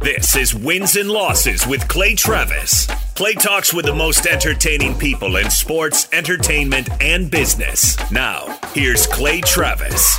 This is Wins and Losses with Clay Travis. Clay talks with the most entertaining people in sports, entertainment, and business. Now, here's Clay Travis.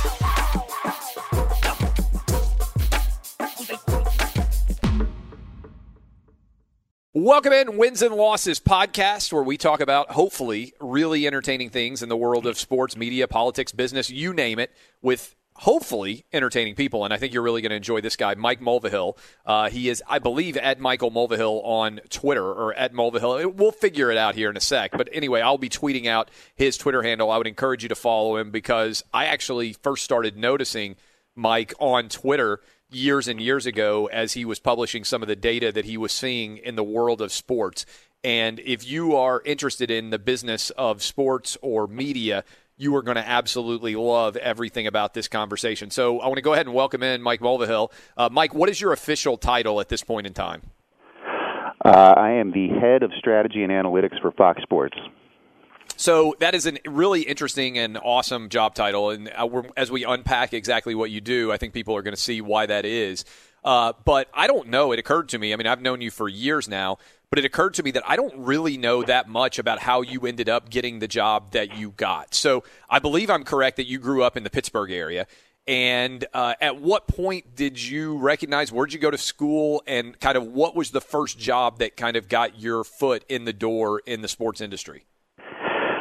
Welcome in Wins and Losses podcast, where we talk about hopefully really entertaining things in the world of sports, media, politics, business, you name it, with hopefully entertaining people. And I think you're really going to enjoy this guy, Mike Mulvihill. Uh, he is, I believe, at Michael Mulvihill on Twitter or at Mulvihill. We'll figure it out here in a sec. But anyway, I'll be tweeting out his Twitter handle. I would encourage you to follow him because I actually first started noticing Mike on Twitter years and years ago as he was publishing some of the data that he was seeing in the world of sports. And if you are interested in the business of sports or media, you are going to absolutely love everything about this conversation. So I want to go ahead and welcome in Mike Mulvihill. Uh, Mike, what is your official title at this point in time? Uh, I am the head of strategy and analytics for Fox Sports. So that is a really interesting and awesome job title. And uh, as we unpack exactly what you do, I think people are going to see why that is. Uh, but I don't know. It occurred to me. I mean, I've known you for years now, but it occurred to me that I don't really know that much about how you ended up getting the job that you got. So I believe I'm correct that you grew up in the Pittsburgh area. And uh, at what point did you recognize where'd you go to school and kind of what was the first job that kind of got your foot in the door in the sports industry?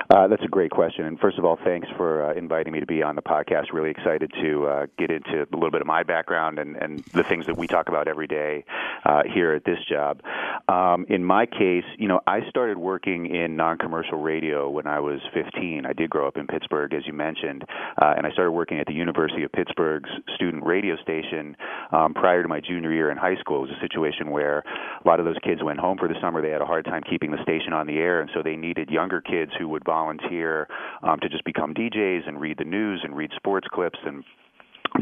Uh, that's a great question. And first of all, thanks for uh, inviting me to be on the podcast. Really excited to uh, get into a little bit of my background and, and the things that we talk about every day uh, here at this job. Um, in my case, you know, I started working in non-commercial radio when I was 15. I did grow up in Pittsburgh, as you mentioned, uh, and I started working at the University of Pittsburgh's student radio station um, prior to my junior year in high school. It was a situation where a lot of those kids went home for the summer. They had a hard time keeping the station on the air, and so they needed younger kids who would volunteer um, to just become DJs and read the news and read sports clips and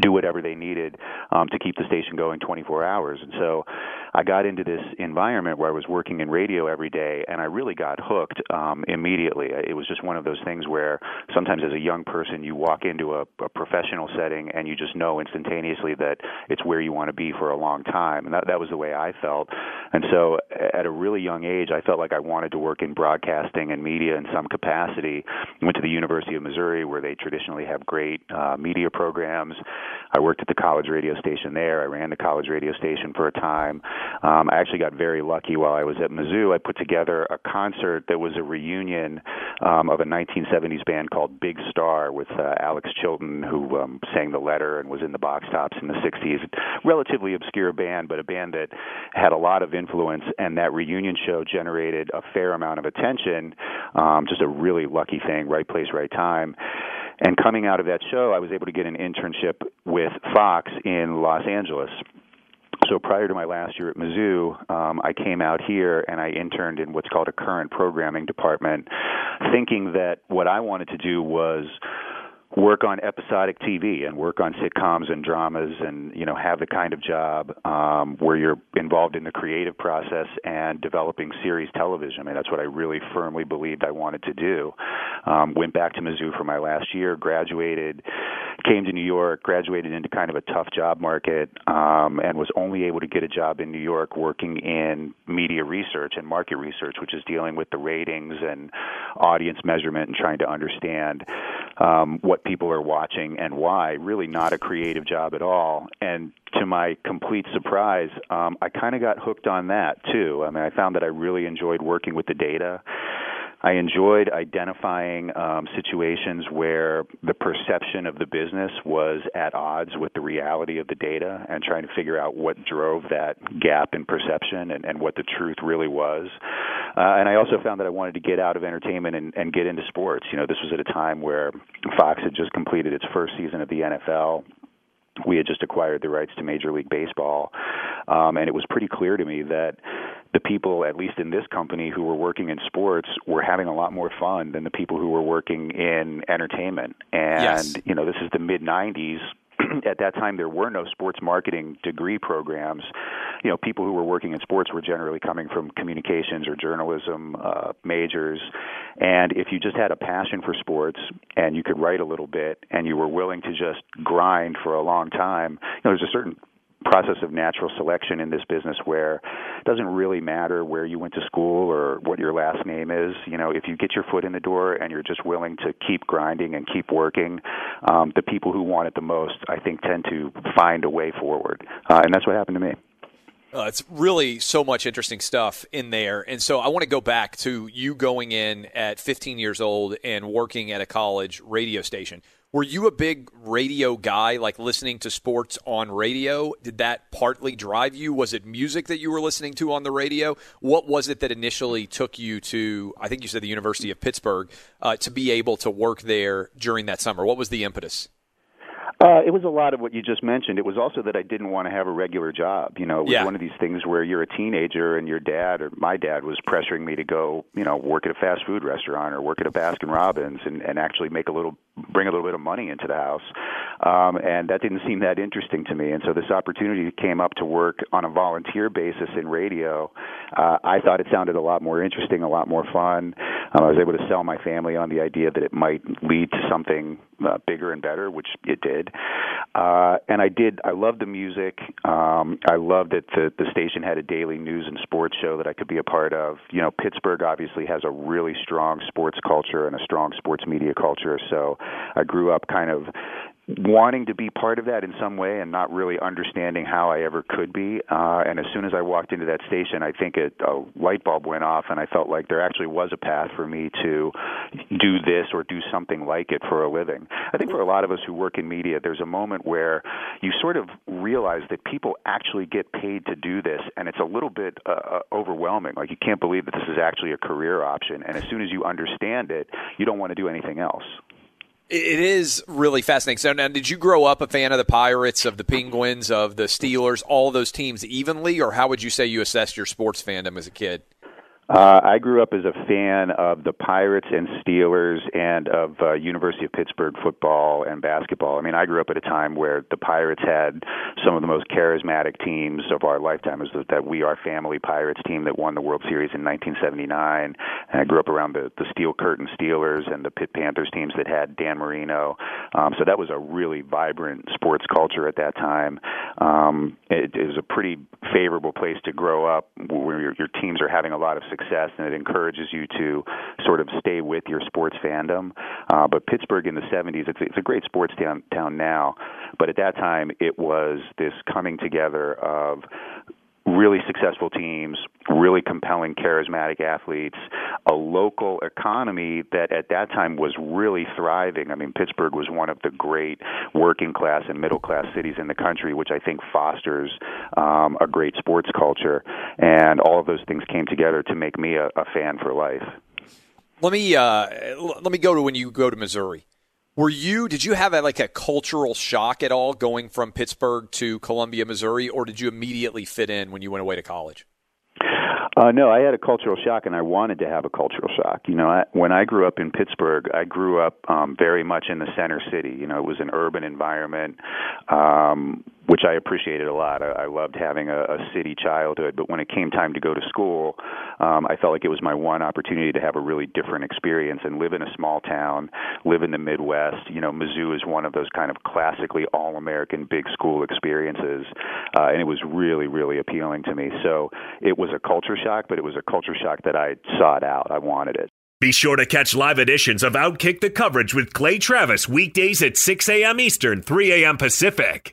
do whatever they needed um, to keep the station going 24 hours. And so I got into this environment where I was working in radio every day, and I really got hooked um, immediately. It was just one of those things where sometimes as a young person, you walk into a, a professional setting and you just know instantaneously that it's where you want to be for a long time. And that, that was the way I felt. And so at a really young age, I felt like I wanted to work in broadcasting and media in some capacity. Went to the University of Missouri, where they traditionally have great uh, media programs. I worked at the college radio station there. I ran the college radio station for a time. Um, I actually got very lucky while I was at Mizzou. I put together a concert that was a reunion um, of a 1970s band called Big Star with uh, Alex Chilton, who um, sang the letter and was in the box tops in the 60s. Relatively obscure band, but a band that had a lot of influence, and that reunion show generated a fair amount of attention. Um, just a really lucky thing, right place, right time. And coming out of that show, I was able to get an internship with Fox in Los Angeles. So prior to my last year at Mizzou, um, I came out here and I interned in what's called a current programming department. thinking that what I wanted to do was work on episodic TV and work on sitcoms and dramas and you know have the kind of job um, where you're involved in the creative process and developing series television. I mean that's what I really firmly believed I wanted to do. Um, went back to Mizzou for my last year, graduated, came to New York, graduated into kind of a tough job market, um, and was only able to get a job in New York working in media research and market research, which is dealing with the ratings and audience measurement and trying to understand um, what people are watching and why. Really, not a creative job at all. And to my complete surprise, um, I kind of got hooked on that too. I mean, I found that I really enjoyed working with the data. I enjoyed identifying um, situations where the perception of the business was at odds with the reality of the data and trying to figure out what drove that gap in perception and, and what the truth really was. Uh, and I also found that I wanted to get out of entertainment and, and get into sports. You know, this was at a time where Fox had just completed its first season of the NFL we had just acquired the rights to Major League Baseball, um, and it was pretty clear to me that the people, at least in this company, who were working in sports were having a lot more fun than the people who were working in entertainment. And Yes. you know, this is the mid '90s. At that time, there were no sports marketing degree programs. You know, people who were working in sports were generally coming from communications or journalism uh, majors. And if you just had a passion for sports and you could write a little bit and you were willing to just grind for a long time, you know, there's a certain process of natural selection in this business where it doesn't really matter where you went to school or what your last name is. You know, if you get your foot in the door and you're just willing to keep grinding and keep working, um, the people who want it the most, I think, tend to find a way forward. Uh, and that's what happened to me. Uh, it's really so much interesting stuff in there. And so I want to go back to you going in at 15 years old and working at a college radio station. Were you a big radio guy, like listening to sports on radio? Did that partly drive you? Was it music that you were listening to on the radio? What was it that initially took you to, I think you said the University of Pittsburgh, uh, to be able to work there during that summer? What was the impetus? Uh, it was a lot of what you just mentioned. It was also that I didn't want to have a regular job. You know, it was Yeah. one of these things where you're a teenager and your dad or my dad was pressuring me to go, you know, work at a fast food restaurant or work at a Baskin Robbins and, and actually make a little, bring a little bit of money into the house. Um, and that didn't seem that interesting to me. And so this opportunity came up to work on a volunteer basis in radio. Uh, I thought it sounded a lot more interesting, a lot more fun. Um, I was able to sell my family on the idea that it might lead to something uh, bigger and better, which it did. Uh, and I did. I loved the music. Um, I loved that the the station had a daily news and sports show that I could be a part of. You know, Pittsburgh obviously has a really strong sports culture and a strong sports media culture. So I grew up kind of wanting to be part of that in some way and not really understanding how I ever could be. Uh, and as soon as I walked into that station, I think it, a light bulb went off, and I felt like there actually was a path for me to do this or do something like it for a living. I think for a lot of us who work in media, there's a moment where you sort of realize that people actually get paid to do this, and it's a little bit uh, uh, overwhelming. Like you can't believe that this is actually a career option, and as soon as you understand it, you don't want to do anything else. It is really fascinating. So now, did you grow up a fan of the Pirates, of the Penguins, of the Steelers, all those teams evenly, or how would you say you assessed your sports fandom as a kid? Uh, I grew up as a fan of the Pirates and Steelers and of uh, University of Pittsburgh football and basketball. I mean, I grew up at a time where the Pirates had some of the most charismatic teams of our lifetime. Is that We Are Family Pirates team that won the World Series in 1979. And I grew up around the, the Steel Curtain Steelers and the Pitt Panthers teams that had Dan Marino. Um, so that was a really vibrant sports culture at that time. Um, it, it was a pretty favorable place to grow up where your, your teams are having a lot of success and it encourages you to sort of stay with your sports fandom. Uh, but Pittsburgh in the 70s, it's, it's a great sports town, town now, but at that time it was this coming together of really successful teams, really compelling, charismatic athletes, a local economy that at that time was really thriving. I mean, Pittsburgh was one of the great working class and middle class cities in the country, which I think fosters um, a great sports culture. And all of those things came together to make me a, a fan for life. Let me uh, let me go to when you go to Missouri. Were you did you have a, like a cultural shock at all going from Pittsburgh to Columbia, Missouri, or did you immediately fit in when you went away to college? Uh, no, I had a cultural shock, and I wanted to have a cultural shock. You know, I, when I grew up in Pittsburgh, I grew up um, very much in the center city. You know, it was an urban environment, um, which I appreciated a lot. I, I loved having a, a city childhood, but when it came time to go to school, um, I felt like it was my one opportunity to have a really different experience and live in a small town, live in the Midwest. You know, Mizzou is one of those kind of classically all-American big school experiences, uh, and it was really, really appealing to me. So it was a culture shock, but it was a culture shock that I sought out. I wanted it. Be sure to catch live editions of Outkick the coverage with Clay Travis weekdays at 6 a.m. Eastern, 3 a.m. Pacific.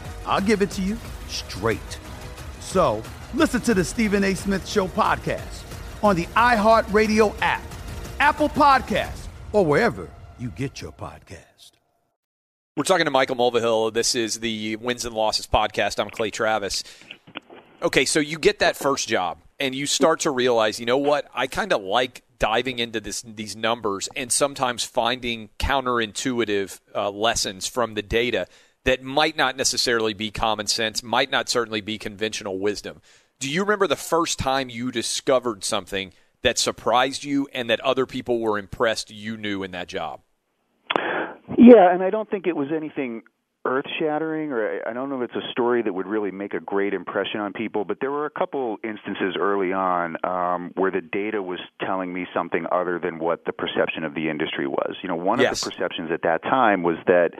I'll give it to you straight. So listen to the Stephen A. Smith Show podcast on the iHeartRadio app, Apple Podcasts, or wherever you get your podcast. We're talking to Michael Mulvihill. This is the Wins and Losses podcast. I'm Clay Travis. Okay, so you get that first job and you start to realize, you know what? I kind of like diving into this these numbers and sometimes finding counterintuitive uh, lessons from the data that might not necessarily be common sense, might not certainly be conventional wisdom. Do you remember the first time you discovered something that surprised you and that other people were impressed you knew in that job? Yeah, and I don't think it was anything earth shattering or I don't know if it's a story that would really make a great impression on people, but there were a couple instances early on um, where the data was telling me something other than what the perception of the industry was. You know, one Yes. of the perceptions at that time was that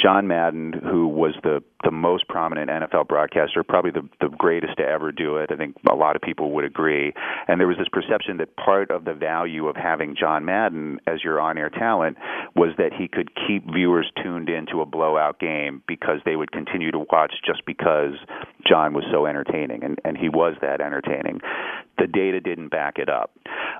John Madden, who was the the most prominent NFL broadcaster, probably the the greatest to ever do it. I think a lot of people would agree. And there was this perception that part of the value of having John Madden as your on-air talent was that he could keep viewers tuned into a blowout game because they would continue to watch just because John was so entertaining, and and he was that entertaining. The data didn't back it up,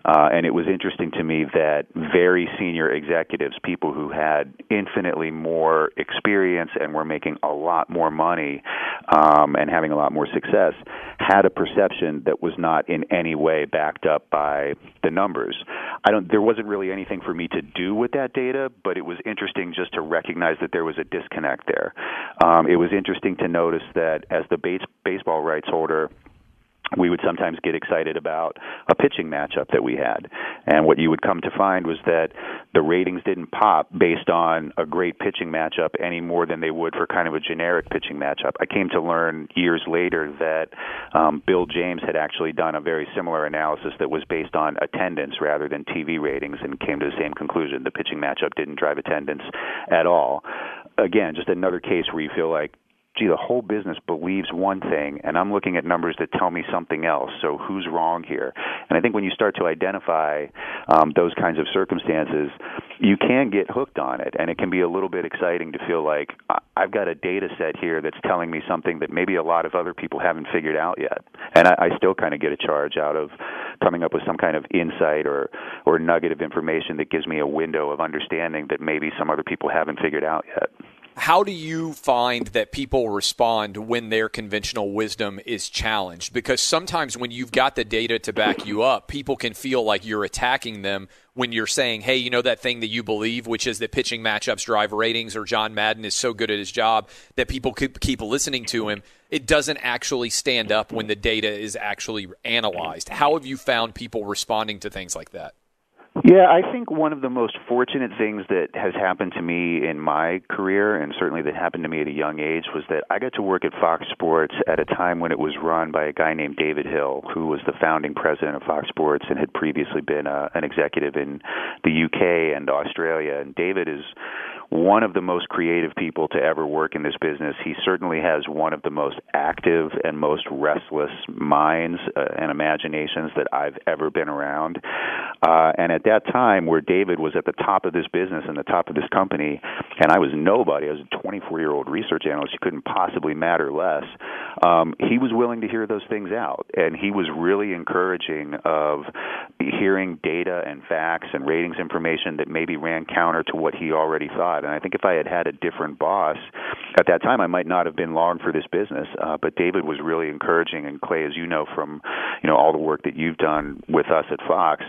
uh, and it was interesting to me that very senior executives, people who had infinitely more experience and were making a lot more money um, and having a lot more success, had a perception that was not in any way backed up by the numbers. I don't. There wasn't really anything for me to do with that data, but it was interesting just to recognize that there was a disconnect there. Um, it was interesting to notice that as the base, baseball rights holder we would sometimes get excited about a pitching matchup that we had. And what you would come to find was that the ratings didn't pop based on a great pitching matchup any more than they would for kind of a generic pitching matchup. I came to learn years later that um, Bill James had actually done a very similar analysis that was based on attendance rather than TV ratings and came to the same conclusion. The pitching matchup didn't drive attendance at all. Again, just another case where you feel like gee, the whole business believes one thing, and I'm looking at numbers that tell me something else. So who's wrong here? And I think when you start to identify um, those kinds of circumstances, you can get hooked on it, and it can be a little bit exciting to feel like I've got a data set here that's telling me something that maybe a lot of other people haven't figured out yet. And I, I still kind of get a charge out of coming up with some kind of insight or or nugget of information that gives me a window of understanding that maybe some other people haven't figured out yet. How do you find that people respond when their conventional wisdom is challenged? Because sometimes when you've got the data to back you up, people can feel like you're attacking them when you're saying, hey, you know that thing that you believe, which is that pitching matchups drive ratings or John Madden is so good at his job that people keep listening to him. It doesn't actually stand up when the data is actually analyzed. How have you found people responding to things like that? Yeah, I think one of the most fortunate things that has happened to me in my career, and certainly that happened to me at a young age, was that I got to work at Fox Sports at a time when it was run by a guy named David Hill, who was the founding president of Fox Sports and had previously been a, uh, an executive in the UK and Australia. And David is one of the most creative people to ever work in this business. He certainly has one of the most active and most restless minds uh, and imaginations that I've ever been around. Uh, and at that time, where David was at the top of this business and the top of this company, and I was nobody, I was a 24 year old research analyst who couldn't possibly matter less, um, he was willing to hear those things out. And he was really encouraging of hearing data and facts and ratings information that maybe ran counter to what he already thought. And I think if I had had a different boss at that time, I might not have been long for this business. Uh, but David was really encouraging, and Clay, as you know from you know all the work that you've done with us at Fox,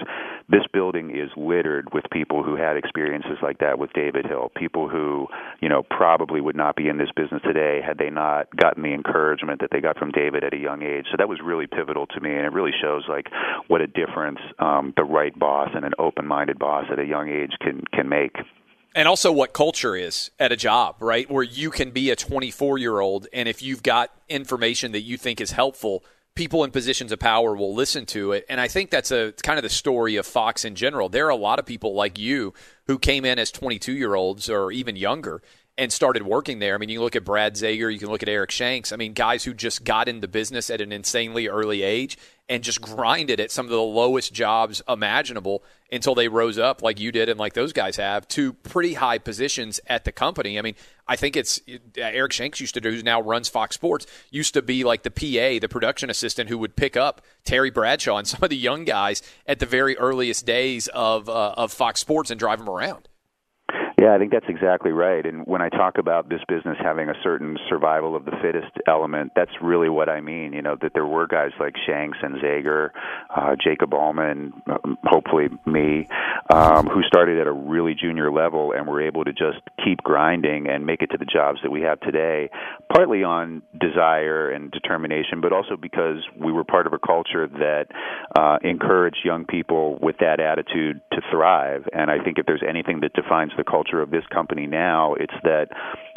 this building is littered with people who had experiences like that with David Hill. People who you know probably would not be in this business today had they not gotten the encouragement that they got from David at a young age. So that was really pivotal to me, and it really shows like what a difference um, the right boss and an open-minded boss at a young age can can make and also what culture is at a job, right? Where you can be a 24 year old, and if you've got information that you think is helpful, people in positions of power will listen to it. And I think that's a kind of the story of Fox in general. There are a lot of people like you who came in as 22 year olds or even younger and started working there. I mean, you look at Brad Zager, you can look at Eric Shanks. I mean, guys who just got into business at an insanely early age and just grinded at some of the lowest jobs imaginable until they rose up, like you did and like those guys have, to pretty high positions at the company. I mean, I think it's Eric Shanks used to do, who now runs Fox Sports, used to be like the PA, the production assistant who would pick up Terry Bradshaw and some of the young guys at the very earliest days of, uh, of Fox Sports and drive them around around. Yeah, I think that's exactly right. And when I talk about this business having a certain survival of the fittest element, that's really what I mean. You know, that there were guys like Shanks and Zager, uh, Jacob Ullman, um, hopefully me, um, who started at a really junior level and were able to just keep grinding and make it to the jobs that we have today, partly on desire and determination, but also because we were part of a culture that uh, encouraged young people with that attitude to thrive. And I think if there's anything that defines the culture, culture of this company now, it's that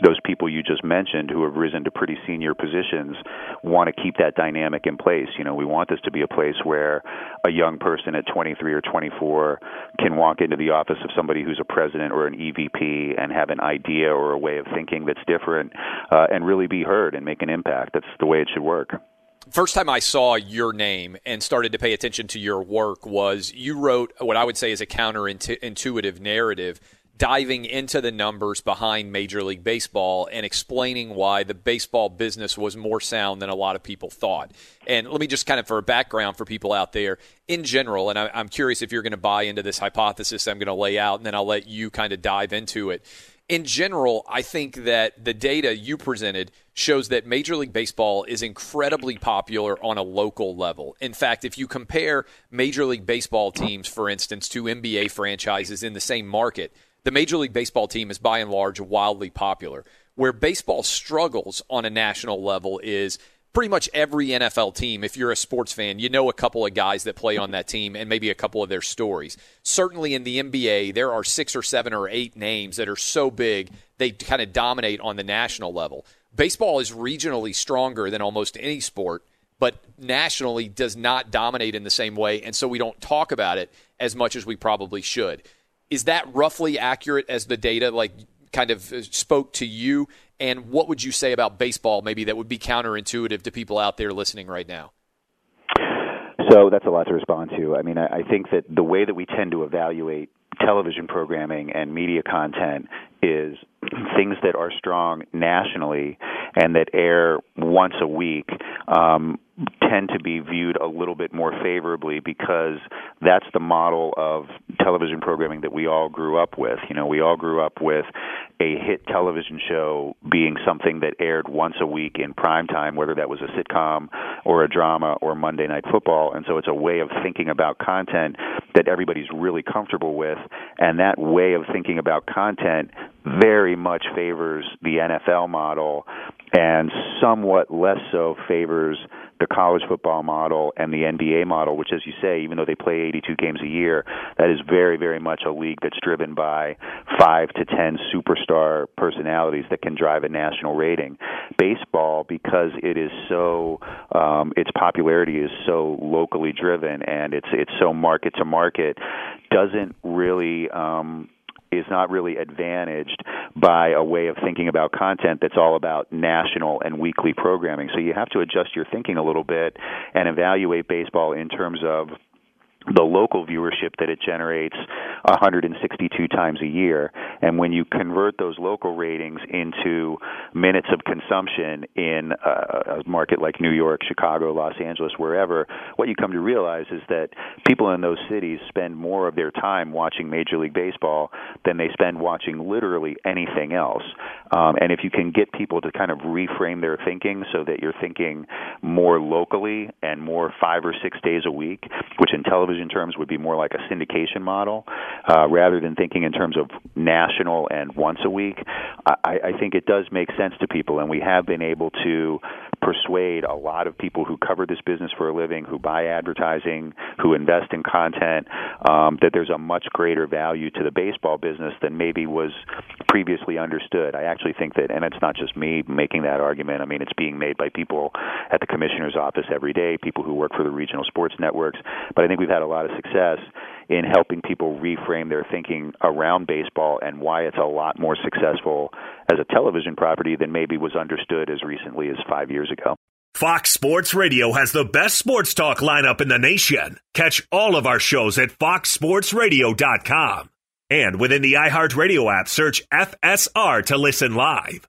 those people you just mentioned who have risen to pretty senior positions want to keep that dynamic in place. You know, we want this to be a place where a young person at 23 or 24 can walk into the office of somebody who's a president or an EVP and have an idea or a way of thinking that's different uh, and really be heard and make an impact. That's the way it should work first time I saw your name and started to pay attention to your work was you wrote what I would say is a counterintuitive narrative diving into the numbers behind Major League Baseball and explaining why the baseball business was more sound than a lot of people thought. And let me just kind of, for a background for people out there in general, and I, am curious if you're going to buy into this hypothesis I'm going to lay out, and then I'll let you kind of dive into it. In general, I think that the data you presented shows that Major League Baseball is incredibly popular on a local level. In fact, if you compare Major League Baseball teams, for instance, to NBA franchises in the same market, the Major League Baseball team is by and large wildly popular. Where baseball struggles on a national level is pretty much every NFL team, if you're a sports fan, you know a couple of guys that play on that team and maybe a couple of their stories. Certainly in the NBA, there are six or seven or eight names that are so big they kind of dominate on the national level. Baseball is regionally stronger than almost any sport, but nationally does not dominate in the same way, and so we don't talk about it as much as we probably should. Is that roughly accurate as the data like kind of spoke to you? And what would you say about baseball, maybe that would be counterintuitive to people out there listening right now? So that's a lot to respond to. I mean, I, I think that the way that we tend to evaluate television programming and media content is things that are strong nationally and that air once a week um, tend to be viewed a little bit more favorably because that's the model of television programming that we all grew up with. You know, we all grew up with a hit television show being something that aired once a week in prime time, whether that was a sitcom or a drama or Monday Night Football. And so it's a way of thinking about content that everybody's really comfortable with. And that way of thinking about content very much favors the NFL model and somewhat less so favors the college football model and the NBA model, which, as you say, even though they play 82 games a year, that is very, very much a league that's driven by five to ten superstar personalities that can drive a national rating. Baseball, because it is so, um, its popularity is so locally driven and it's it's so market to market, doesn't really. Um, is not really advantaged by a way of thinking about content that's all about national and weekly programming. So you have to adjust your thinking a little bit and evaluate baseball in terms of the local viewership that it generates 162 times a year. And when you convert those local ratings into minutes of consumption in a, market like New York, Chicago, Los Angeles, wherever, what you come to realize is that people in those cities spend more of their time watching Major League Baseball than they spend watching literally anything else. Um, and if you can get people to kind of reframe their thinking so that you're thinking more locally and more five or six days a week, which in television television terms would be more like a syndication model uh, rather than thinking in terms of national and once a week. I, I think it does make sense to people, and we have been able to persuade a lot of people who cover this business for a living, who buy advertising, who invest in content, um, that there's a much greater value to the baseball business than maybe was previously understood. I actually think that, and it's not just me making that argument. I mean, it's being made by people at the commissioner's office every day, people who work for the regional sports networks. But I think we've had a lot of success in helping people reframe their thinking around baseball and why it's a lot more successful as a television property than maybe was understood as recently as five years ago. Fox Sports Radio has the best sports talk lineup in the nation. Catch all of our shows at foxsportsradio.com. And within the iHeartRadio app, search FSR to listen live.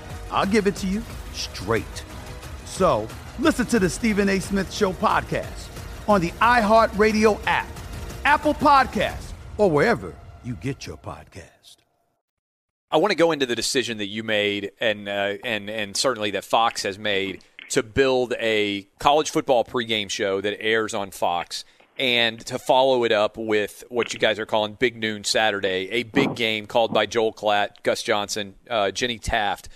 I'll give it to you straight. So listen to the Stephen A. Smith Show podcast on the iHeartRadio app, Apple Podcasts, or wherever you get your podcast. I want to go into the decision that you made, and uh, and and certainly that Fox has made to build a college football pregame show that airs on Fox and to follow it up with what you guys are calling Big Noon Saturday, a big game called by Joel Klatt, Gus Johnson, uh, Jenny Taft.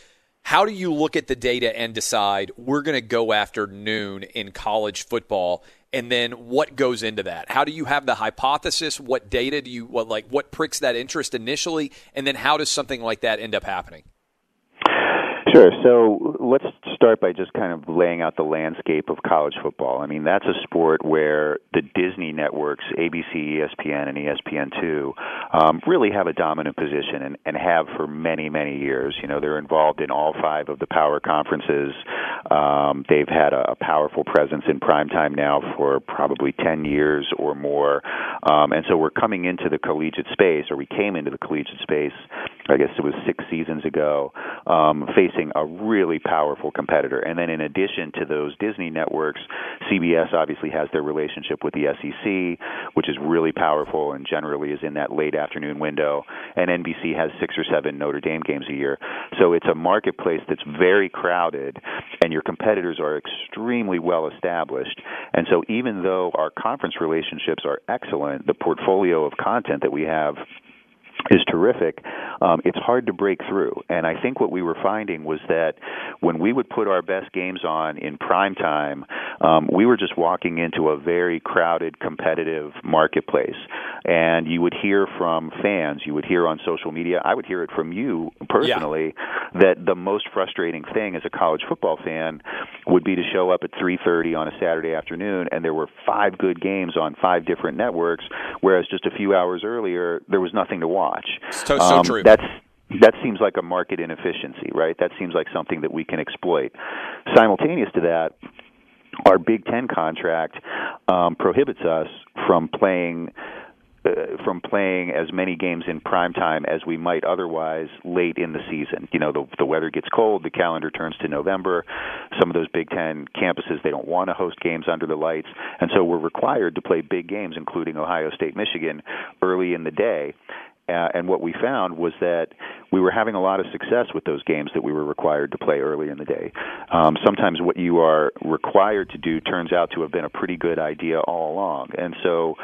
How do you look at the data and decide we're going to go after noon in college football? And then what goes into that? How do you have the hypothesis? What data do you what like what pricks that interest initially? And then how does something like that end up happening? Sure. So let's start by just kind of laying out the landscape of college football. I mean, that's a sport where the Disney networks, ABC, ESPN, and ESPN2, um, really have a dominant position and, and have for many, many years. You know, they're involved in all five of the power conferences. Um, they've had a, powerful presence in primetime now for probably 10 years or more. Um, and so we're coming into the collegiate space, or we came into the collegiate space, I guess it was six seasons ago, um, facing a really powerful competitor. And then in addition to those Disney networks, CBS obviously has their relationship with the SEC, which is really powerful and generally is in that late afternoon window. And NBC has six or seven Notre Dame games a year. So it's a marketplace that's very crowded, and your competitors are extremely well established. And so even though our conference relationships are excellent, the portfolio of content that we have is terrific, um, it's hard to break through. And I think what we were finding was that when we would put our best games on in prime time, um, we were just walking into a very crowded, competitive marketplace. And you would hear from fans, you would hear on social media, I would hear it from you personally, yeah. that the most frustrating thing as a college football fan would be to show up at 3:30 on a Saturday afternoon and there were five good games on five different networks, whereas just a few hours earlier there was nothing to watch watch. So, so um, true. That's that seems like a market inefficiency, right? That seems like something that we can exploit. Simultaneous to that, our Big Ten contract um, prohibits us from playing uh, from playing as many games in prime time as we might otherwise late in the season. You know, the the weather gets cold, the calendar turns to November. Some of those Big 10 campuses they don't want to host games under the lights, and so we're required to play big games including Ohio State, Michigan early in the day. Uh, and what we found was that we were having a lot of success with those games that we were required to play early in the day. Um, sometimes what you are required to do turns out to have been a pretty good idea all along. And so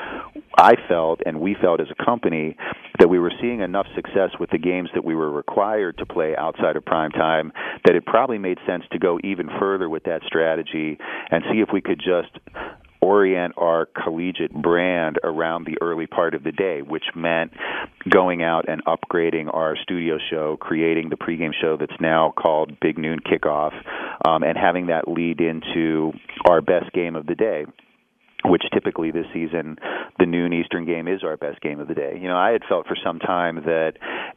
I felt, and we felt as a company, that we were seeing enough success with the games that we were required to play outside of prime time that it probably made sense to go even further with that strategy and see if we could just orient our collegiate brand around the early part of the day, which meant going out and upgrading our studio show, creating the pregame show that's now called Big Noon Kickoff, um, and having that lead into our best game of the day which typically this season the noon Eastern game is our best game of the day. You know, I had felt for some time that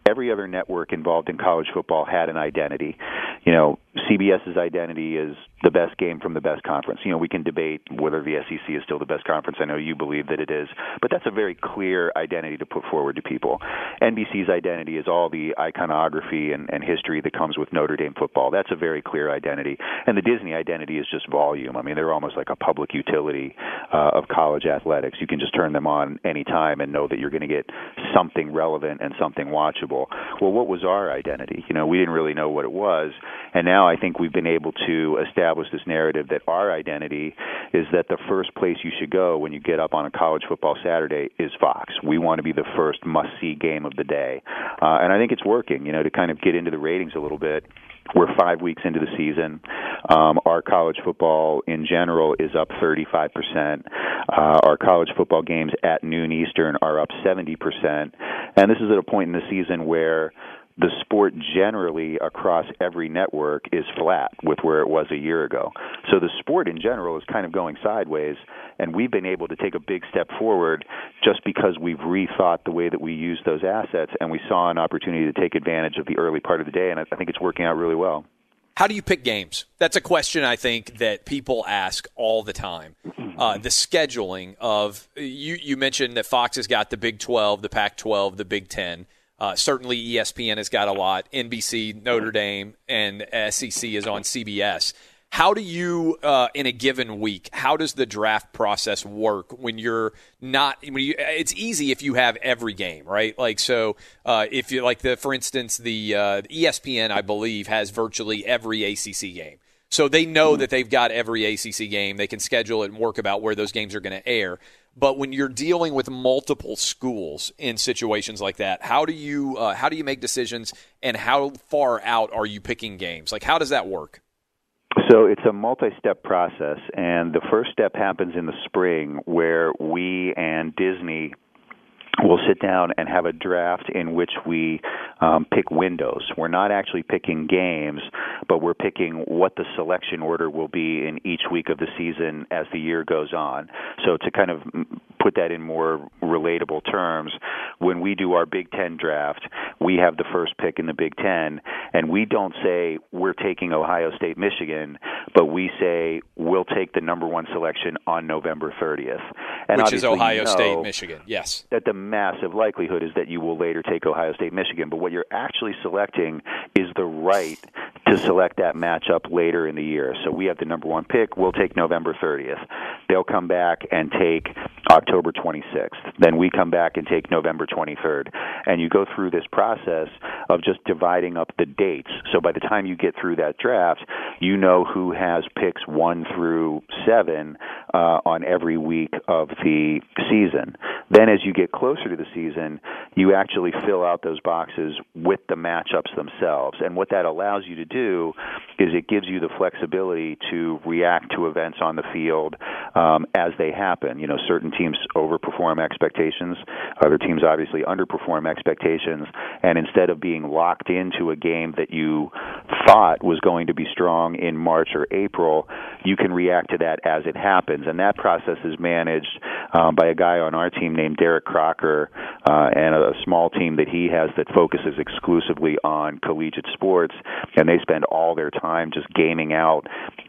every other network involved in college football had an identity. You know, CBS's identity is the best game from the best conference. You know, we can debate whether the SEC is still the best conference. I know you believe that it is, but that's a very clear identity to put forward to people. NBC's identity is all the iconography and, and history that comes with Notre Dame football. That's a very clear identity. And the Disney identity is just volume. I mean, they're almost like a public utility uh, of college athletics. You can just turn them on anytime and know that you're going to get something relevant and something watchable. Well, what was our identity? You know, we didn't really know what it was. And now I think we've been able to establish this narrative that our identity is that the first place you should go when you get up on a college football Saturday is Fox. We want to be the first must see game of the day. Uh, and I think it's working, you know, to kind of get into the ratings a little bit. We're five weeks into the season. Um, our college football in general is up 35%. Uh, our college football games at noon Eastern are up 70%. And this is at a point in the season where the sport generally across every network is flat with where it was a year ago. So the sport in general is kind of going sideways, and we've been able to take a big step forward just because we've rethought the way that we use those assets, and we saw an opportunity to take advantage of the early part of the day, and I think it's working out really well. How do you pick games? That's a question I think that people ask all the time. Uh, the scheduling of you, you mentioned that Fox has got the Big 12, the Pac 12, the Big 10. Uh, certainly, ESPN has got a lot. NBC, Notre Dame, and SEC is on CBS. How do you, uh, in a given week, how does the draft process work when you're not? When you, it's easy if you have every game, right? Like so, uh, if you like the, for instance, the uh, ESPN, I believe, has virtually every ACC game. So they know that they've got every ACC game. They can schedule it and work about where those games are going to air. But when you're dealing with multiple schools in situations like that, how do you uh, how do you make decisions, and how far out are you picking games? Like, how does that work? So it's a multi-step process, and the first step happens in the spring, where we and Disney we'll sit down and have a draft in which we um, pick windows. We're not actually picking games, but we're picking what the selection order will be in each week of the season as the year goes on. So to kind of put that in more relatable terms, when we do our Big Ten draft, we have the first pick in the Big Ten, and we don't say we're taking Ohio State, Michigan, but we say we'll take the number one selection on November 30th. And Which is Ohio State, Michigan, yes. That the massive likelihood is that you will later take Ohio State, Michigan. But what you're actually selecting is the right to select that matchup later in the year. So we have the number one pick. We'll take November 30th. They'll come back and take October 26th. Then we come back and take November 23rd. And you go through this process of just dividing up the dates. So by the time you get through that draft, you know who has picks one through seven uh, on every week of the season. Then as you get closer to the season, you actually fill out those boxes with the matchups themselves. And what that allows you to do is it gives you the flexibility to react to events on the field um, as they happen. You know, certain teams overperform expectations, other teams obviously underperform expectations, and instead of being locked into a game that you thought was going to be strong in March or April, you can react to that as it happens. And that process is managed um, by a guy on our team named Derek Crocker uh, and a small team that he has that focuses exclusively on collegiate sports. And they spend all their time just gaming out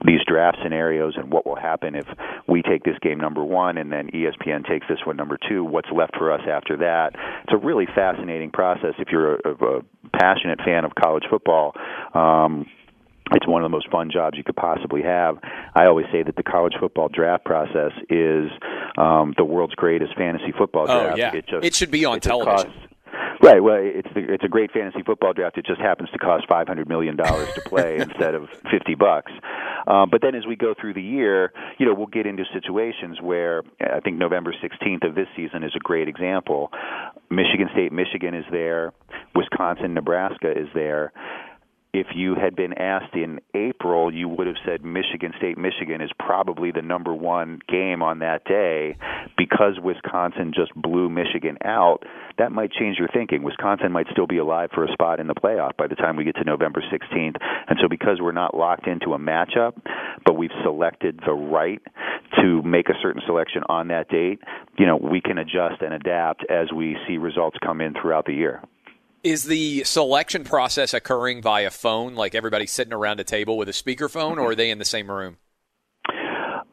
these draft scenarios and what will happen if we take this game number one and then ESPN takes this one number two. What's left for us after that? It's a really fascinating process if you're a, a passionate fan of college football. Um, it's one of the most fun jobs you could possibly have. I always say that the college football draft process is um, the world's greatest fantasy football oh, draft. Oh yeah, it, just, it should be on television. Right. Well, it's the, it's a great fantasy football draft. It just happens to cost five hundred million dollars to play instead of fifty bucks. Um, but then as we go through the year, you know, we'll get into situations where I think November sixteenth of this season is a great example. Michigan State, Michigan is there. Wisconsin, Nebraska is there if you had been asked in April, you would have said Michigan State, Michigan is probably the number one game on that day because Wisconsin just blew Michigan out. That might change your thinking. Wisconsin might still be alive for a spot in the playoff by the time we get to November 16th. And so, because we're not locked into a matchup, but we've selected the right to make a certain selection on that date, you know, we can adjust and adapt as we see results come in throughout the year. Is the selection process occurring via phone, like everybody sitting around a table with a speakerphone, or are they in the same room?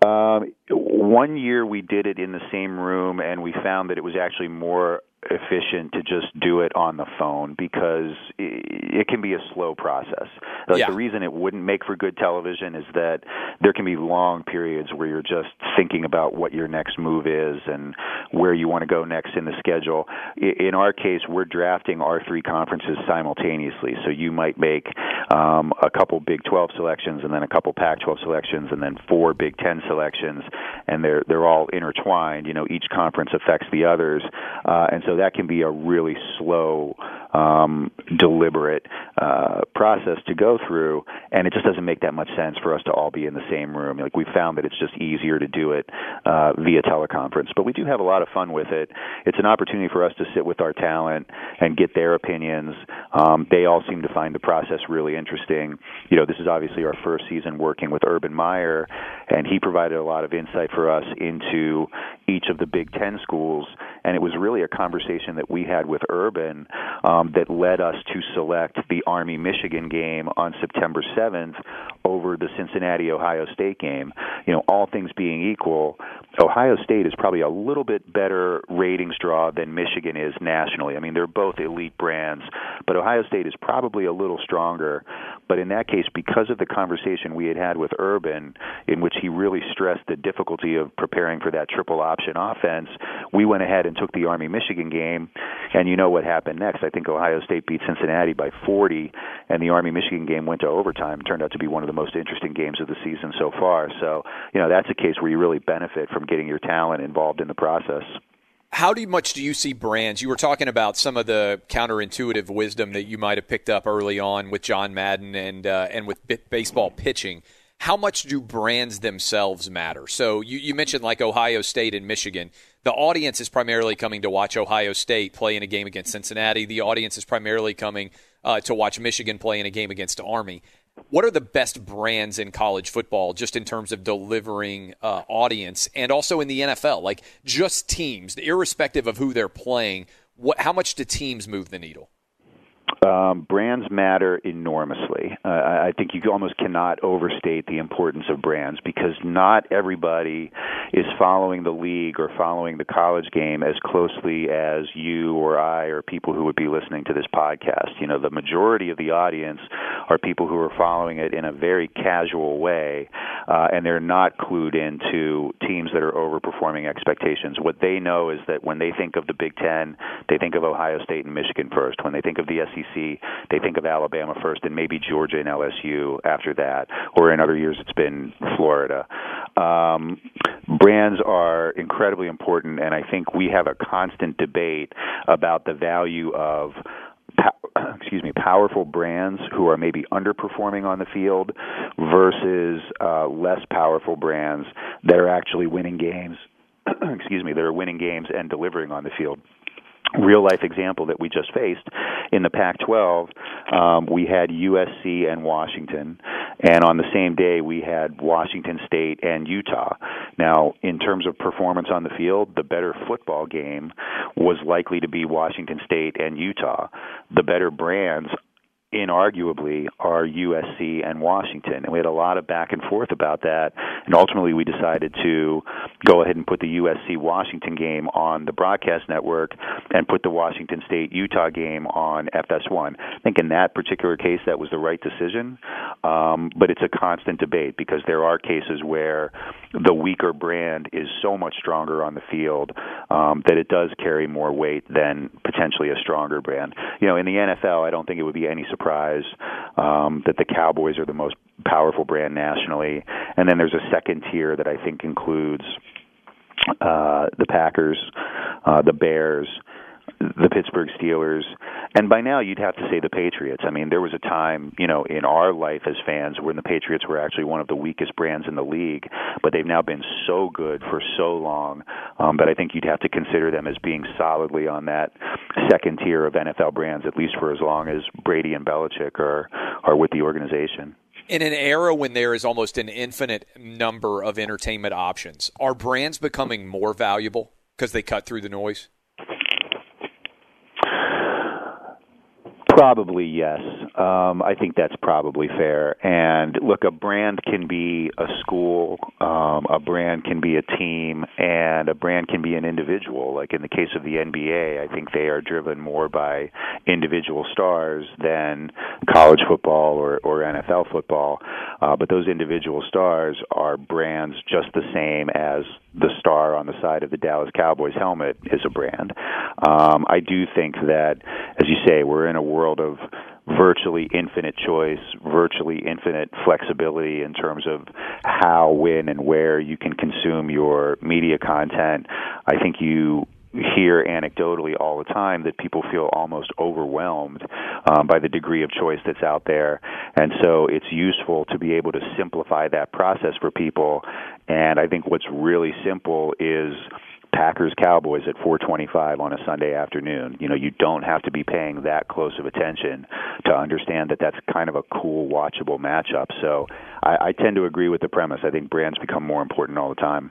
Um, one year we did it in the same room, and we found that it was actually more efficient to just do it on the phone because it can be a slow process. Like yeah. the reason it wouldn't make for good television is that there can be long periods where you're just thinking about what your next move is and where you want to go next in the schedule. In our case, we're drafting our three conferences simultaneously, so you might make um, a couple Big 12 selections and then a couple Pac-12 selections and then four Big 10 selections, and they're they're all intertwined. You know, each conference affects the others, uh, and so so that can be a really slow, um, deliberate uh, process to go through, and it just doesn't make that much sense for us to all be in the same room. Like we found that it's just easier to do it uh, via teleconference, but we do have a lot of fun with it. It's an opportunity for us to sit with our talent and get their opinions. Um, they all seem to find the process really interesting. You know, this is obviously our first season working with Urban Meyer, and he provided a lot of insight for us into each of the Big Ten schools, and it was really a conversation that we had with Urban um, Um, that led us to select the Army Michigan game on September 7th over the Cincinnati Ohio State game. You know, all things being equal, Ohio State is probably a little bit better ratings draw than Michigan is nationally. I mean, they're both elite brands, but Ohio State is probably a little stronger. But in that case, because of the conversation we had had with Urban, in which he really stressed the difficulty of preparing for that triple option offense, we went ahead and took the Army Michigan game, and you know what happened next. I think Ohio State beat Cincinnati by 40, and the Army Michigan game went to overtime. Turned out to be one of the most interesting games of the season so far. So, you know, that's a case where you really benefit from getting your talent involved in the process. How do much do you see brands? You were talking about some of the counterintuitive wisdom that you might have picked up early on with John Madden and uh, and with b- baseball pitching. How much do brands themselves matter? So you, you mentioned like Ohio State and Michigan. The audience is primarily coming to watch Ohio State play in a game against Cincinnati. The audience is primarily coming uh, to watch Michigan play in a game against Army what are the best brands in college football just in terms of delivering uh, audience and also in the NFL? Like just teams, irrespective of who they're playing, what, how much do teams move the needle? Um, brands matter enormously. Uh, I think you almost cannot overstate the importance of brands because not everybody is following the league or following the college game as closely as you or I or people who would be listening to this podcast. You know, the majority of the audience are people who are following it in a very casual way, uh, and they're not clued into teams that are overperforming expectations. What they know is that when they think of the Big Ten, they think of Ohio State and Michigan first. When they think of the SEC, they think of Alabama first, and maybe Georgia and LSU after that. Or in other years, it's been Florida. Um, brands are incredibly important, and I think we have a constant debate about the value of excuse me, powerful brands who are maybe underperforming on the field versus uh, less powerful brands that are actually winning games. excuse me, that are winning games and delivering on the field real life example that we just faced in the Pac 12, um, we had USC and Washington, and on the same day we had Washington State and Utah. Now, in terms of performance on the field, the better football game was likely to be Washington State and Utah. The better brands inarguably are USC and Washington. And we had a lot of back and forth about that. And ultimately, we decided to go ahead and put the USC Washington game on the broadcast network and put the Washington State Utah game on FS1. I think in that particular case, that was the right decision. Um, but it's a constant debate because there are cases where the weaker brand is so much stronger on the field um, that it does carry more weight than potentially a stronger brand. You know, in the NFL, I don't think it would be any surprise surprise um, that the Cowboys are the most powerful brand nationally, and then there's a second tier that I think includes uh, the Packers, uh, the Bears, the Pittsburgh Steelers, and by now you'd have to say the Patriots. I mean, there was a time, you know, in our life as fans when the Patriots were actually one of the weakest brands in the league, but they've now been so good for so long um, that I think you'd have to consider them as being solidly on that second tier of NFL brands, at least for as long as Brady and Belichick are are with the organization. In an era when there is almost an infinite number of entertainment options, are brands becoming more valuable because they cut through the noise? Probably yes. Um, I think that's probably fair. And look, a brand can be a school, um, a brand can be a team, and a brand can be an individual. Like in the case of the NBA, I think they are driven more by individual stars than college football or, or NFL football. Uh, but those individual stars are brands just the same as the star on the side of the Dallas Cowboys helmet is a brand. Um, I do think that, as you say, we're in a world of virtually infinite choice, virtually infinite flexibility in terms of how, when, and where you can consume your media content. I think you hear anecdotally all the time that people feel almost overwhelmed um, by the degree of choice that's out there. And so it's useful to be able to simplify that process for people. And I think what's really simple is Packers Cowboys at 425 on a Sunday afternoon. You know, you don't have to be paying that close of attention to understand that that's kind of a cool, watchable matchup. So I, I tend to agree with the premise. I think brands become more important all the time.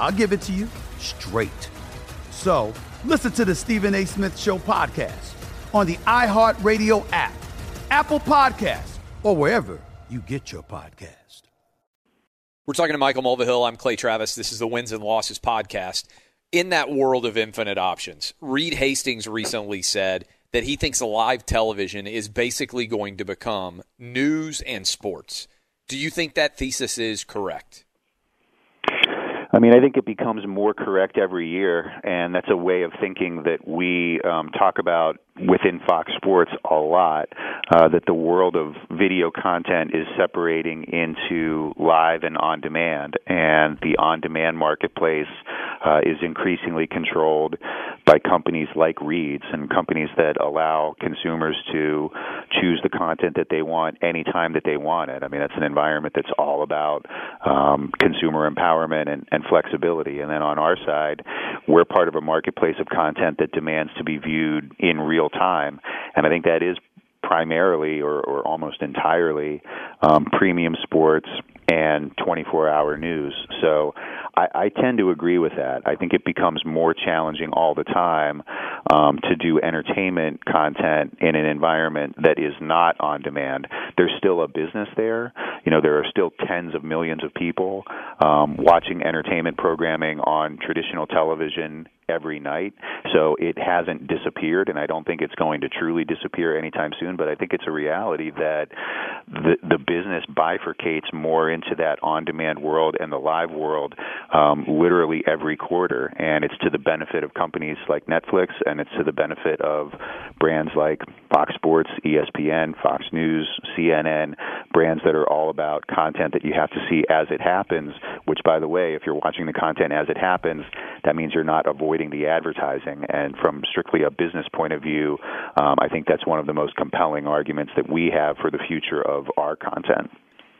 I'll give it to you straight. So listen to the Stephen A. Smith Show podcast on the iHeartRadio app, Apple Podcasts, or wherever you get your podcast. We're talking to Michael Mulvihill. I'm Clay Travis. This is the Wins and Losses podcast. In that world of infinite options, Reed Hastings recently said that he thinks live television is basically going to become news and sports. Do you think that thesis is correct? I mean, I think it becomes more correct every year, and that's a way of thinking that we um, talk about within Fox Sports a lot. Uh, that the world of video content is separating into live and on demand, and the on demand marketplace uh, is increasingly controlled by companies like Reed's and companies that allow consumers to choose the content that they want anytime that they want it. I mean, that's an environment that's all about um, consumer empowerment and, and flexibility. And then on our side, we're part of a marketplace of content that demands to be viewed in real time. And I think that is primarily or, or almost entirely um, premium sports and 24 hour news. So I, I tend to agree with that. I think it becomes more challenging all the time um, to do entertainment content in an environment that is not on demand. There's still a business there. You know, there are still tens of millions of people um, watching entertainment programming on traditional television every night. So it hasn't disappeared, and I don't think it's going to truly disappear anytime soon. But I think it's a reality that the the business bifurcates more into that on-demand world and the live world, um, literally every quarter, and it's to the benefit of companies like Netflix, and it's to the benefit of brands like Fox Sports, ESPN, Fox News, CNN, brands that are all about content that you have to see as it happens. Which, by the way, if you're watching the content as it happens, that means you're not avoiding the advertising. And from strictly a business point of view, um, I think that's one of the most compelling arguments that we have for the future of our content.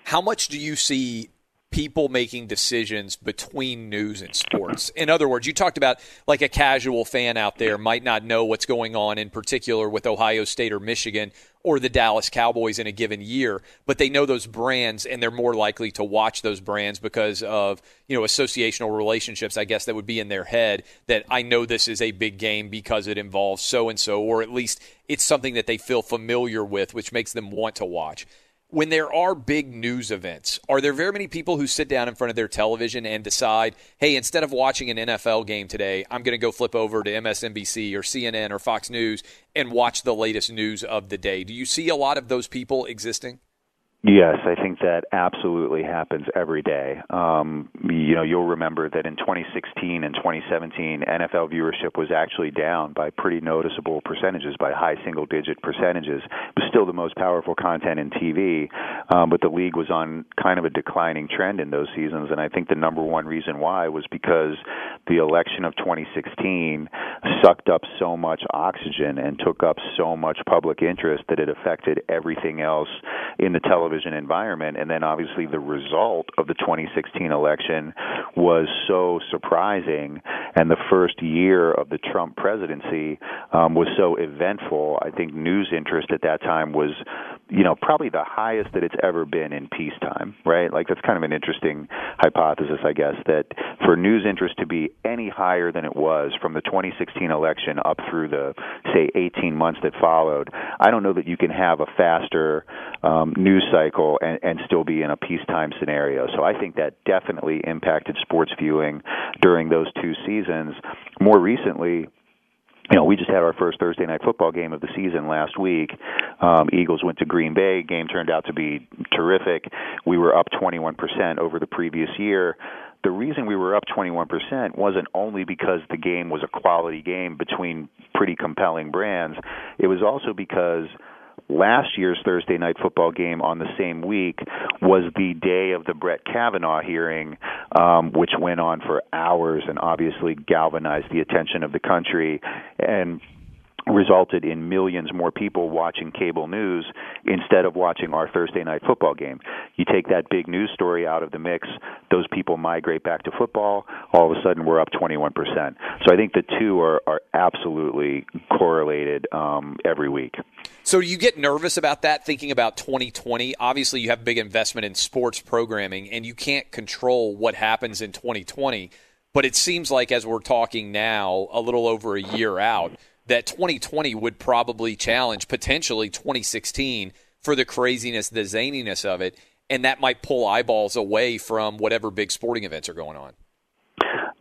How much do you see people making decisions between news and sports. In other words, you talked about like a casual fan out there might not know what's going on in particular with Ohio State or Michigan or the Dallas Cowboys in a given year, but they know those brands and they're more likely to watch those brands because of, you know, associational relationships, I guess that would be in their head that I know this is a big game because it involves so and so or at least it's something that they feel familiar with which makes them want to watch when there are big news events, are there very many people who sit down in front of their television and decide, hey, instead of watching an NFL game today, I'm going to go flip over to MSNBC or CNN or Fox News and watch the latest news of the day? Do you see a lot of those people existing? Yes, I think that absolutely happens every day. Um, you know, you'll remember that in 2016 and 2017, NFL viewership was actually down by pretty noticeable percentages, by high single digit percentages. It was still the most powerful content in TV, um, but the league was on kind of a declining trend in those seasons. And I think the number one reason why was because the election of 2016 sucked up so much oxygen and took up so much public interest that it affected everything else in the television television environment. And then obviously the result of the 2016 election was so surprising. And the first year of the Trump presidency um, was so eventful. I think news interest at that time was, you know, probably the highest that it's ever been in peacetime, right? Like that's kind of an interesting hypothesis, I guess, that for news interest to be any higher than it was from the 2016 election up through the, say, 18 months that followed, I don't know that you can have a faster um, news cycle and, and still be in a peacetime scenario. So I think that definitely impacted sports viewing during those two seasons. More recently, you know, we just had our first Thursday night football game of the season last week. Um, Eagles went to Green Bay. Game turned out to be terrific. We were up 21% over the previous year. The reason we were up 21% wasn't only because the game was a quality game between pretty compelling brands. It was also because last year's Thursday night football game on the same week was the day of the Brett Kavanaugh hearing, um, which went on for hours and obviously galvanized the attention of the country. And resulted in millions more people watching cable news instead of watching our Thursday night football game. You take that big news story out of the mix, those people migrate back to football, all of a sudden we're up 21%. So I think the two are, are absolutely correlated um, every week. So you get nervous about that thinking about 2020. Obviously, you have big investment in sports programming and you can't control what happens in 2020. But it seems like as we're talking now, a little over a year out, that 2020 would probably challenge potentially 2016 for the craziness, the zaniness of it, and that might pull eyeballs away from whatever big sporting events are going on.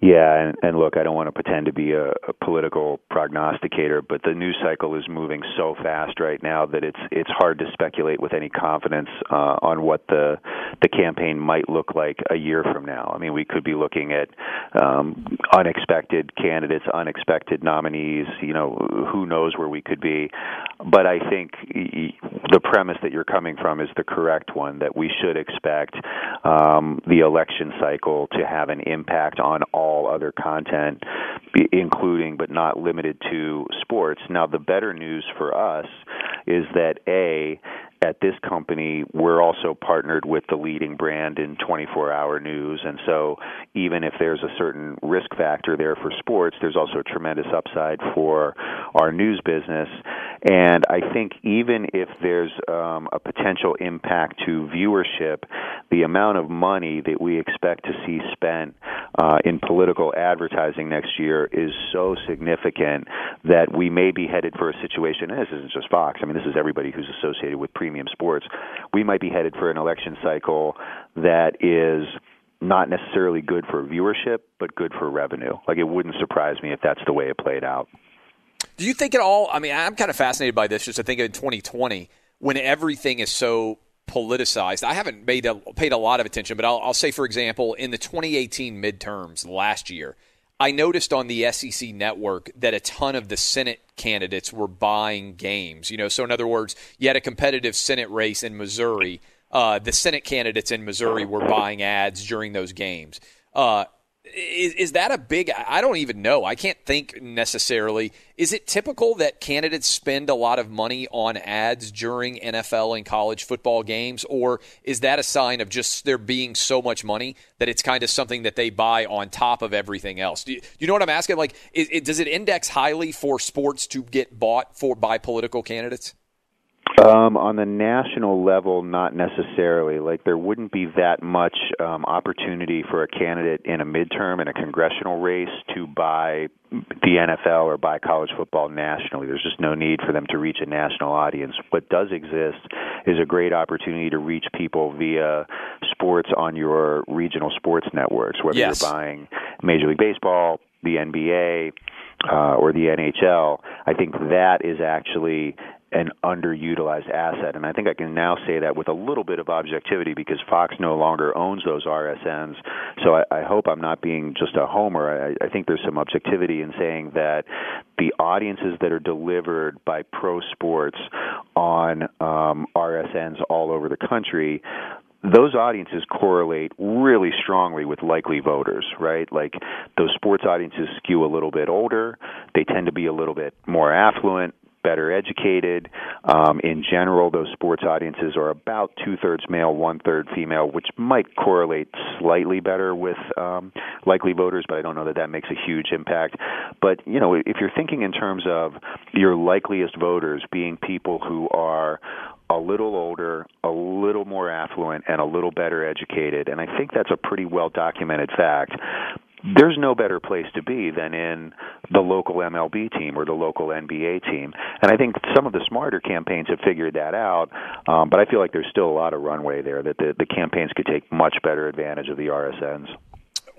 Yeah, and, and look, I don't want to pretend to be a, a political prognosticator, but the news cycle is moving so fast right now that it's it's hard to speculate with any confidence uh, on what the the campaign might look like a year from now. I mean, we could be looking at um, unexpected candidates, unexpected nominees. You know, who knows where we could be? But I think the premise that you're coming from is the correct one. That we should expect um, the election cycle to have an impact on all all other content, including but not limited to sports. Now, the better news for us is that A, at this company, we're also partnered with the leading brand in 24 hour news. And so, even if there's a certain risk factor there for sports, there's also a tremendous upside for our news business. And I think even if there's um, a potential impact to viewership, the amount of money that we expect to see spent uh, in political advertising next year is so significant that we may be headed for a situation. And this isn't just Fox. I mean, this is everybody who's associated with premium sports. We might be headed for an election cycle that is not necessarily good for viewership, but good for revenue. Like it wouldn't surprise me if that's the way it played out. Do you think at all? I mean, I'm kind of fascinated by this. Just to think of 2020 when everything is so politicized. I haven't made a, paid a lot of attention, but I'll, I'll say, for example, in the 2018 midterms last year, I noticed on the SEC network that a ton of the Senate candidates were buying games. You know, so in other words, you had a competitive Senate race in Missouri. Uh, the Senate candidates in Missouri were buying ads during those games. Uh, is, is that a big i don't even know. I can't think necessarily. Is it typical that candidates spend a lot of money on ads during nfl and college football games or is that a sign of just there being so much money that it's kind of something that they buy on top of everything else? Do you, you know what i'm asking? Like is, it, does it index highly for sports to get bought for by political candidates um, on the national level, not necessarily. Like there wouldn't be that much um, opportunity for a candidate in a midterm in a congressional race to buy the NFL or buy college football nationally. There's just no need for them to reach a national audience. What does exist is a great opportunity to reach people via sports on your regional sports networks, whether yes. you're buying Major League Baseball, the NBA, uh, or the NHL. I think that is actually an underutilized asset. And I think I can now say that with a little bit of objectivity because Fox no longer owns those RSNs. So I, I hope I'm not being just a homer. I, I think there's some objectivity in saying that the audiences that are delivered by pro sports on um, RSNs all over the country those audiences correlate really strongly with likely voters, right? Like those sports audiences skew a little bit older. They tend to be a little bit more affluent, better educated. Um, in general, those sports audiences are about two thirds male, one third female, which might correlate slightly better with um, likely voters, but I don't know that that makes a huge impact. But you know, if you're thinking in terms of your likeliest voters being people who are a little older, a little more affluent, and a little better educated. And I think that's a pretty well documented fact. There's no better place to be than in the local MLB team or the local NBA team. And I think some of the smarter campaigns have figured that out, um, but I feel like there's still a lot of runway there that the, the campaigns could take much better advantage of the RSNs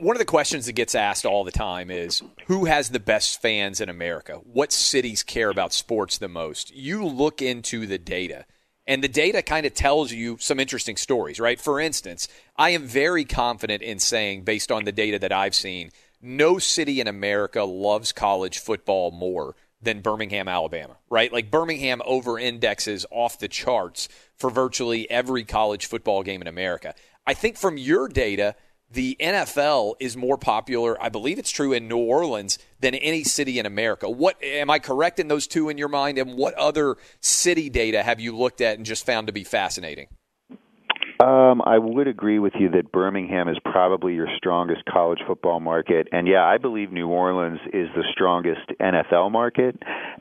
one of the questions that gets asked all the time is who has the best fans in America? What cities care about sports the most? You look into the data. And the data kind of tells you some interesting stories, right? For instance, I am very confident in saying, based on the data that I've seen, no city in America loves college football more than Birmingham, Alabama, right? Like Birmingham over indexes off the charts for virtually every college football game in America. I think from your data, the NFL is more popular, I believe it's true in New Orleans than any city in America. What am I correct in those two in your mind and what other city data have you looked at and just found to be fascinating? Um, I would agree with you that Birmingham is probably your strongest college football market. And yeah, I believe New Orleans is the strongest NFL market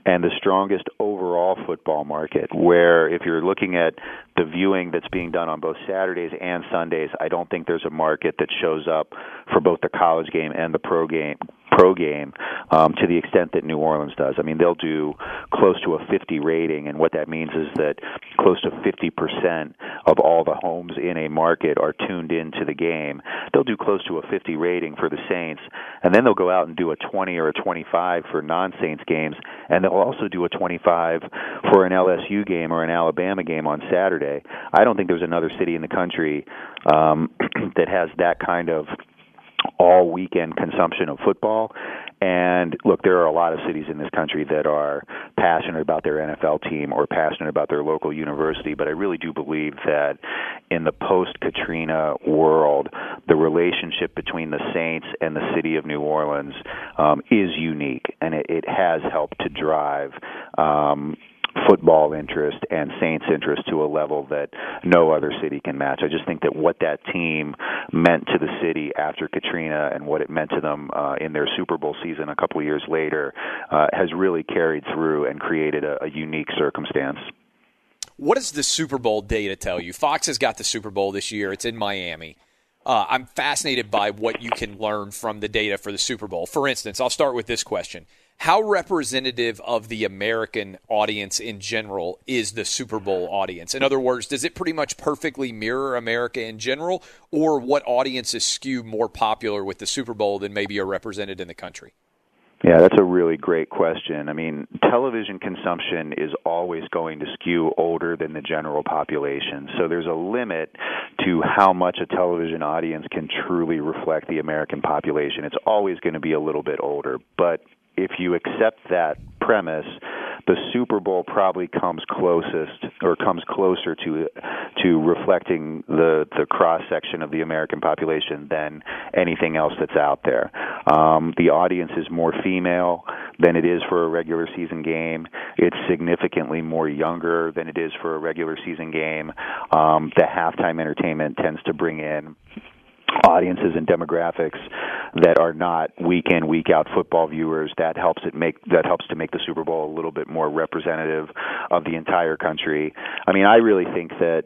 and the strongest overall football market. Where if you're looking at the viewing that's being done on both Saturdays and Sundays, I don't think there's a market that shows up for both the college game and the pro game pro game um, to the extent that New Orleans does. I mean, they'll do close to a 50 rating, and what that means is that close to 50% of all the homes in a market are tuned into the game. They'll do close to a 50 rating for the Saints, and then they'll go out and do a 20 or a 25 for non-Saints games, and they'll also do a 25 for an LSU game or an Alabama game on Saturday. I don't think there's another city in the country um, that has that kind of all weekend consumption of football. And look, there are a lot of cities in this country that are passionate about their NFL team or passionate about their local university, but I really do believe that in the post Katrina world, the relationship between the Saints and the city of New Orleans um, is unique, and it, it has helped to drive um, football interest and Saints interest to a level that no other city can match. I just think that what that team meant to the city after Katrina and what it meant to them uh, in their Super Bowl season a couple of years later uh, has really carried through and created a, a unique circumstance. What does the Super Bowl data tell you? Fox has got the Super Bowl this year. It's in Miami. Uh, I'm fascinated by what you can learn from the data for the Super Bowl. For instance, I'll start with this question how representative of the American audience in general is the Super Bowl audience? In other words, does it pretty much perfectly mirror America in general, or what audiences skew more popular with the Super Bowl than maybe are represented in the country? Yeah, that's a really great question. I mean, television consumption is always going to skew older than the general population. So there's a limit to how much a television audience can truly reflect the American population. It's always going to be a little bit older. But if you accept that premise, the Super Bowl probably comes closest or comes closer to to reflecting the the cross section of the American population than anything else that's out there. Um, the audience is more female than it is for a regular season game. It's significantly more younger than it is for a regular season game. Um, the halftime entertainment tends to bring in audiences and demographics that are not week in week out football viewers that helps it make that helps to make the Super Bowl a little bit more representative of the entire country. I mean, I really think that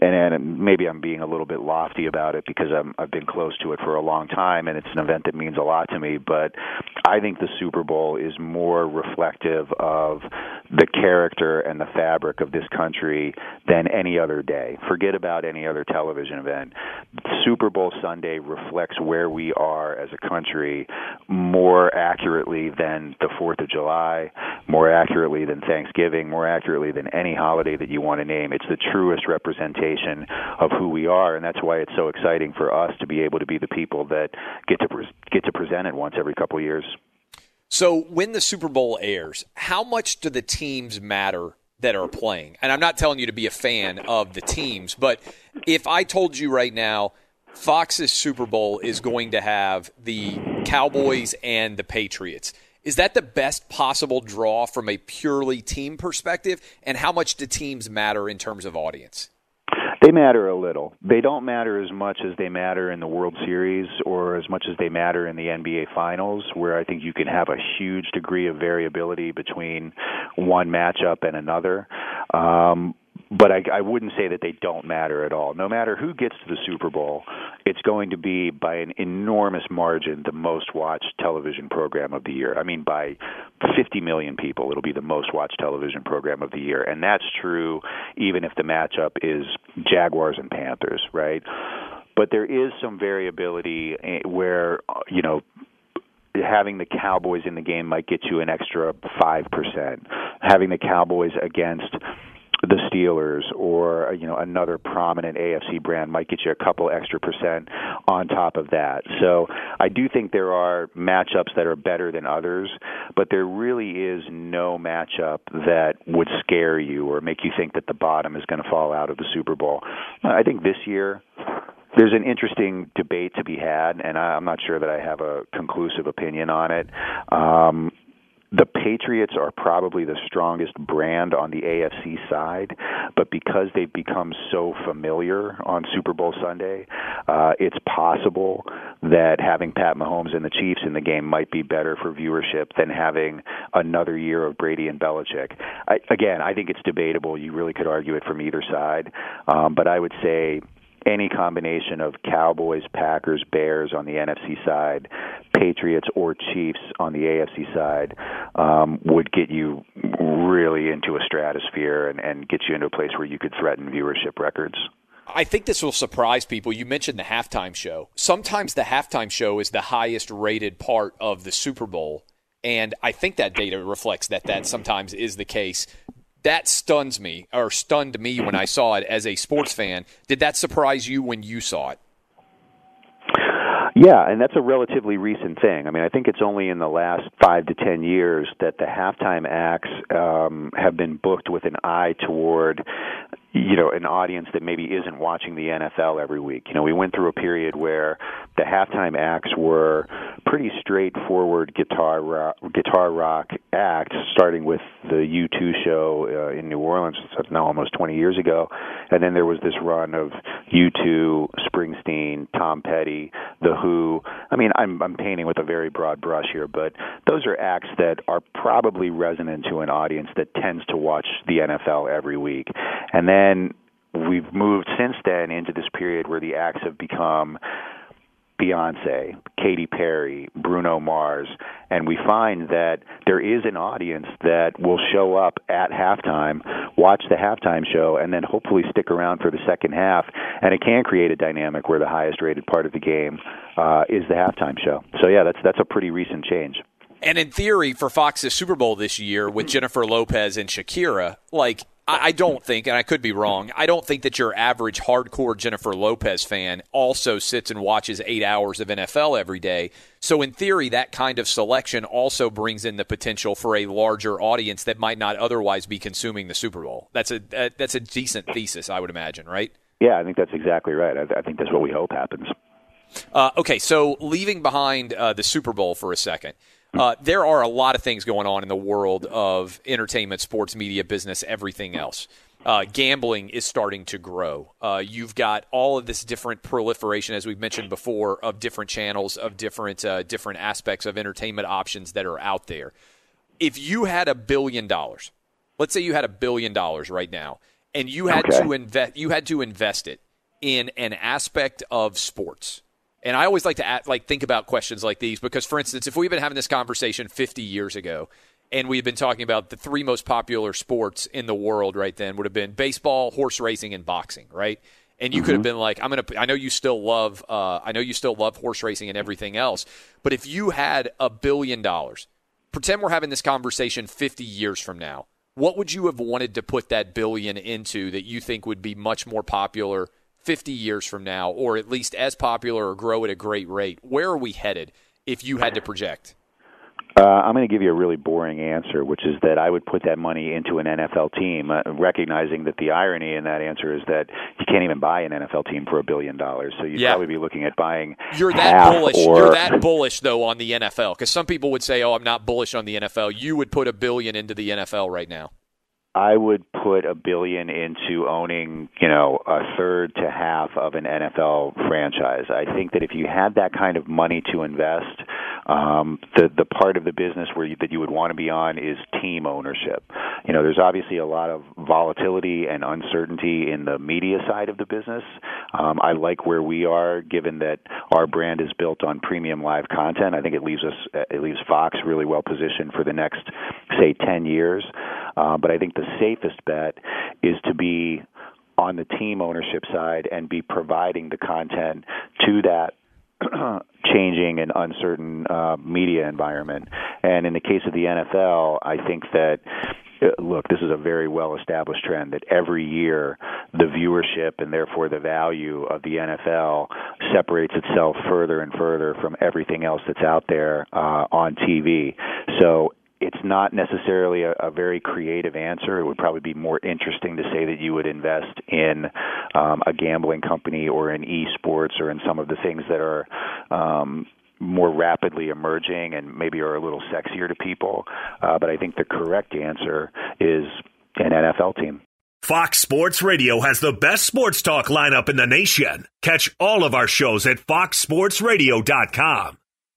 and, and maybe I'm being a little bit lofty about it because I'm I've been close to it for a long time and it's an event that means a lot to me, but I think the Super Bowl is more reflective of the character and the fabric of this country than any other day. Forget about any other television event. Super Bowl Sunday reflects where we are as a country more accurately than the 4th of July, more accurately than Thanksgiving, more accurately than any holiday that you want to name. It's the truest representation of who we are, and that's why it's so exciting for us to be able to be the people that get to pre- get to present it once every couple of years. So, when the Super Bowl airs, how much do the teams matter that are playing? And I'm not telling you to be a fan of the teams, but if I told you right now, Fox's Super Bowl is going to have the Cowboys and the Patriots. Is that the best possible draw from a purely team perspective? And how much do teams matter in terms of audience? They matter a little. They don't matter as much as they matter in the World Series or as much as they matter in the NBA Finals, where I think you can have a huge degree of variability between one matchup and another. Um, but I, I wouldn't say that they don't matter at all. No matter who gets to the Super Bowl, it's going to be by an enormous margin the most watched television program of the year. I mean, by 50 million people, it'll be the most watched television program of the year, and that's true even if the matchup is Jaguars and Panthers, right? But there is some variability eh, where you know having the Cowboys in the game might get you an extra 5%. Having the Cowboys against the Steelers or you know another prominent AFC brand might get you a couple extra percent on top of that. So I do think there are matchups that are better than others, but there really is no matchup that would scare you or make you think that the bottom is going to fall out of the Super Bowl. I think this year there's an interesting debate to be had, and I'm not sure that I have a conclusive opinion on it. Um, the Patriots are probably the strongest brand on the AFC side, but because they've become so familiar on Super Bowl Sunday, uh, it's possible that having Pat Mahomes and the Chiefs in the game might be better for viewership than having another year of Brady and Belichick. I, again, I think it's debatable. You really could argue it from either side, um, but I would say any combination of Cowboys, Packers, Bears on the NFC side, Patriots or Chiefs on the AFC side um, would get you really into a stratosphere and, and get you into a place where you could threaten viewership records. I think this will surprise people. You mentioned the halftime show. Sometimes the halftime show is the highest rated part of the Super Bowl. And I think that data reflects that that sometimes is the case that stuns me or stunned me when I saw it as a sports fan. Did that surprise you when you saw it? Yeah, and that's a relatively recent thing. I mean, I think it's only in the last five to ten years that the halftime acts um, have been booked with an eye toward you know an audience that maybe isn't watching the NFL every week. You know, we went through a period where the halftime acts were pretty straightforward guitar rock, guitar rock acts, starting with the U2 show uh, in New Orleans. That's now almost 20 years ago, and then there was this run of U2, Springsteen, Tom Petty, The Who. I mean, I'm I'm painting with a very broad brush here, but those are acts that are probably resonant to an audience that tends to watch the NFL every week, and then then we've moved since then into this period where the acts have become Beyonce, Katy Perry, Bruno Mars, and we find that there is an audience that will show up at halftime, watch the halftime show, and then hopefully stick around for the second half. And it can create a dynamic where the highest rated part of the game uh, is the halftime show. So yeah, that's that's a pretty recent change. And in theory, for Fox's Super Bowl this year with Jennifer Lopez and Shakira, like I don't think, and I could be wrong, I don't think that your average hardcore Jennifer Lopez fan also sits and watches eight hours of NFL every day. So, in theory, that kind of selection also brings in the potential for a larger audience that might not otherwise be consuming the Super Bowl. That's a that's a decent thesis, I would imagine, right? Yeah, I think that's exactly right. I, I think that's what we hope happens. Uh, okay, so leaving behind uh, the Super Bowl for a second. Uh, there are a lot of things going on in the world of entertainment, sports, media, business, everything else. Uh, gambling is starting to grow. Uh, you've got all of this different proliferation, as we've mentioned before, of different channels, of different uh, different aspects of entertainment options that are out there. If you had a billion dollars, let's say you had a billion dollars right now, and you had okay. to invest, you had to invest it in an aspect of sports and I always like to add, like think about questions like these because, for instance, if we've been having this conversation 50 years ago, and we've been talking about the three most popular sports in the world right then would have been baseball, horse racing, and boxing, right? And you mm-hmm. could have mm-hmm. been like, I'm gonna. I know you still love. Uh, I know you still love horse racing and everything else. But if you had a billion dollars, pretend we're having this conversation 50 years from now. What would you have wanted to put that billion into that you think would be much more popular 50 years from now, or at least as popular or grow at a great rate? Where are we headed if you had to project? Uh, I'm going to give you a really boring answer, which is that I would put that money into an NFL team, uh, recognizing that the irony in that answer is that you can't even buy an NFL team for a billion dollars. So you'd Yeah. probably be looking at buying. You're that bullish. Or, You're that bullish though on the NFL because some people would say, "Oh, I'm not bullish on the NFL." You would put a billion into the NFL right now. I would put a billion into owning, you know, a third to half of an NFL franchise. I think that if you had that kind of money to invest, um, the the part of the business where you, that you would want to be on is team ownership. You know, there's obviously a lot of volatility and uncertainty in the media side of the business. Um, I like where we are, given that our brand is built on premium live content. I think it leaves us, it leaves Fox really well positioned for the next, say, ten years. Uh, but I think the safest bet is to be on the team ownership side and be providing the content to that changing and uncertain uh, media environment. And in the case of the NFL, I think that uh, look, this is a very well established trend that every year the viewership and therefore the value of the NFL separates itself further and further from everything else that's out there uh, on TV. So it's not necessarily a, a very creative answer. It would probably be more interesting to say that you would invest in um, a gambling company or in esports or in some of the things that are um, more rapidly emerging and maybe are a little sexier to people. Uh, but I think the correct answer is an NFL team. Fox Sports Radio has the best sports talk lineup in the nation. Catch all of our shows at foxsportsradio.com.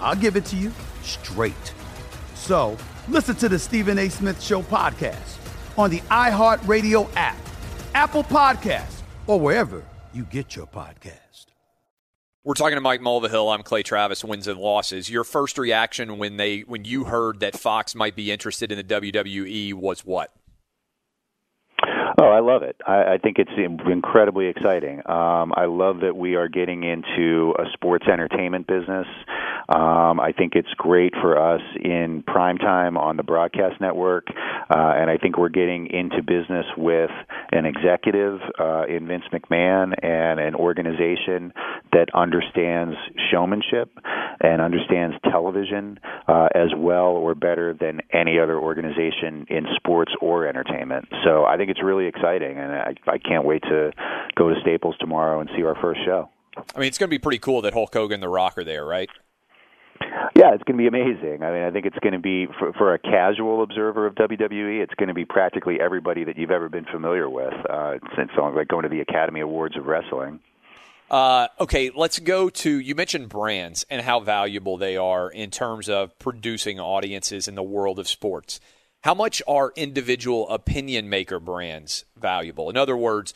I'll give it to you straight. So listen to the Stephen A. Smith Show podcast on the iHeartRadio app, Apple Podcasts, or wherever you get your podcast. We're talking to Mike Mulvihill. I'm Clay Travis. Wins and losses. Your first reaction when they when you heard that Fox might be interested in the WWE was what? Oh, I love it. I, I think it's incredibly exciting. Um, I love that we are getting into a sports entertainment business. Um, I think it's great for us in prime time on the broadcast network, uh, and I think we're getting into business with an executive uh, in Vince McMahon and an organization that understands showmanship and understands television uh, as well or better than any other organization in sports or entertainment. So I think it's really exciting, and I, I can't wait to go to Staples tomorrow and see our first show. I mean, it's going to be pretty cool that Hulk Hogan and The Rock are there, right? Yeah, it's going to be amazing. I mean, I think it's going to be for, for a casual observer of WWE, it's going to be practically everybody that you've ever been familiar with. Uh, it's, it's like going to the Academy Awards of wrestling. Uh, okay, let's go to you mentioned brands and how valuable they are in terms of producing audiences in the world of sports. How much are individual opinion maker brands valuable? In other words,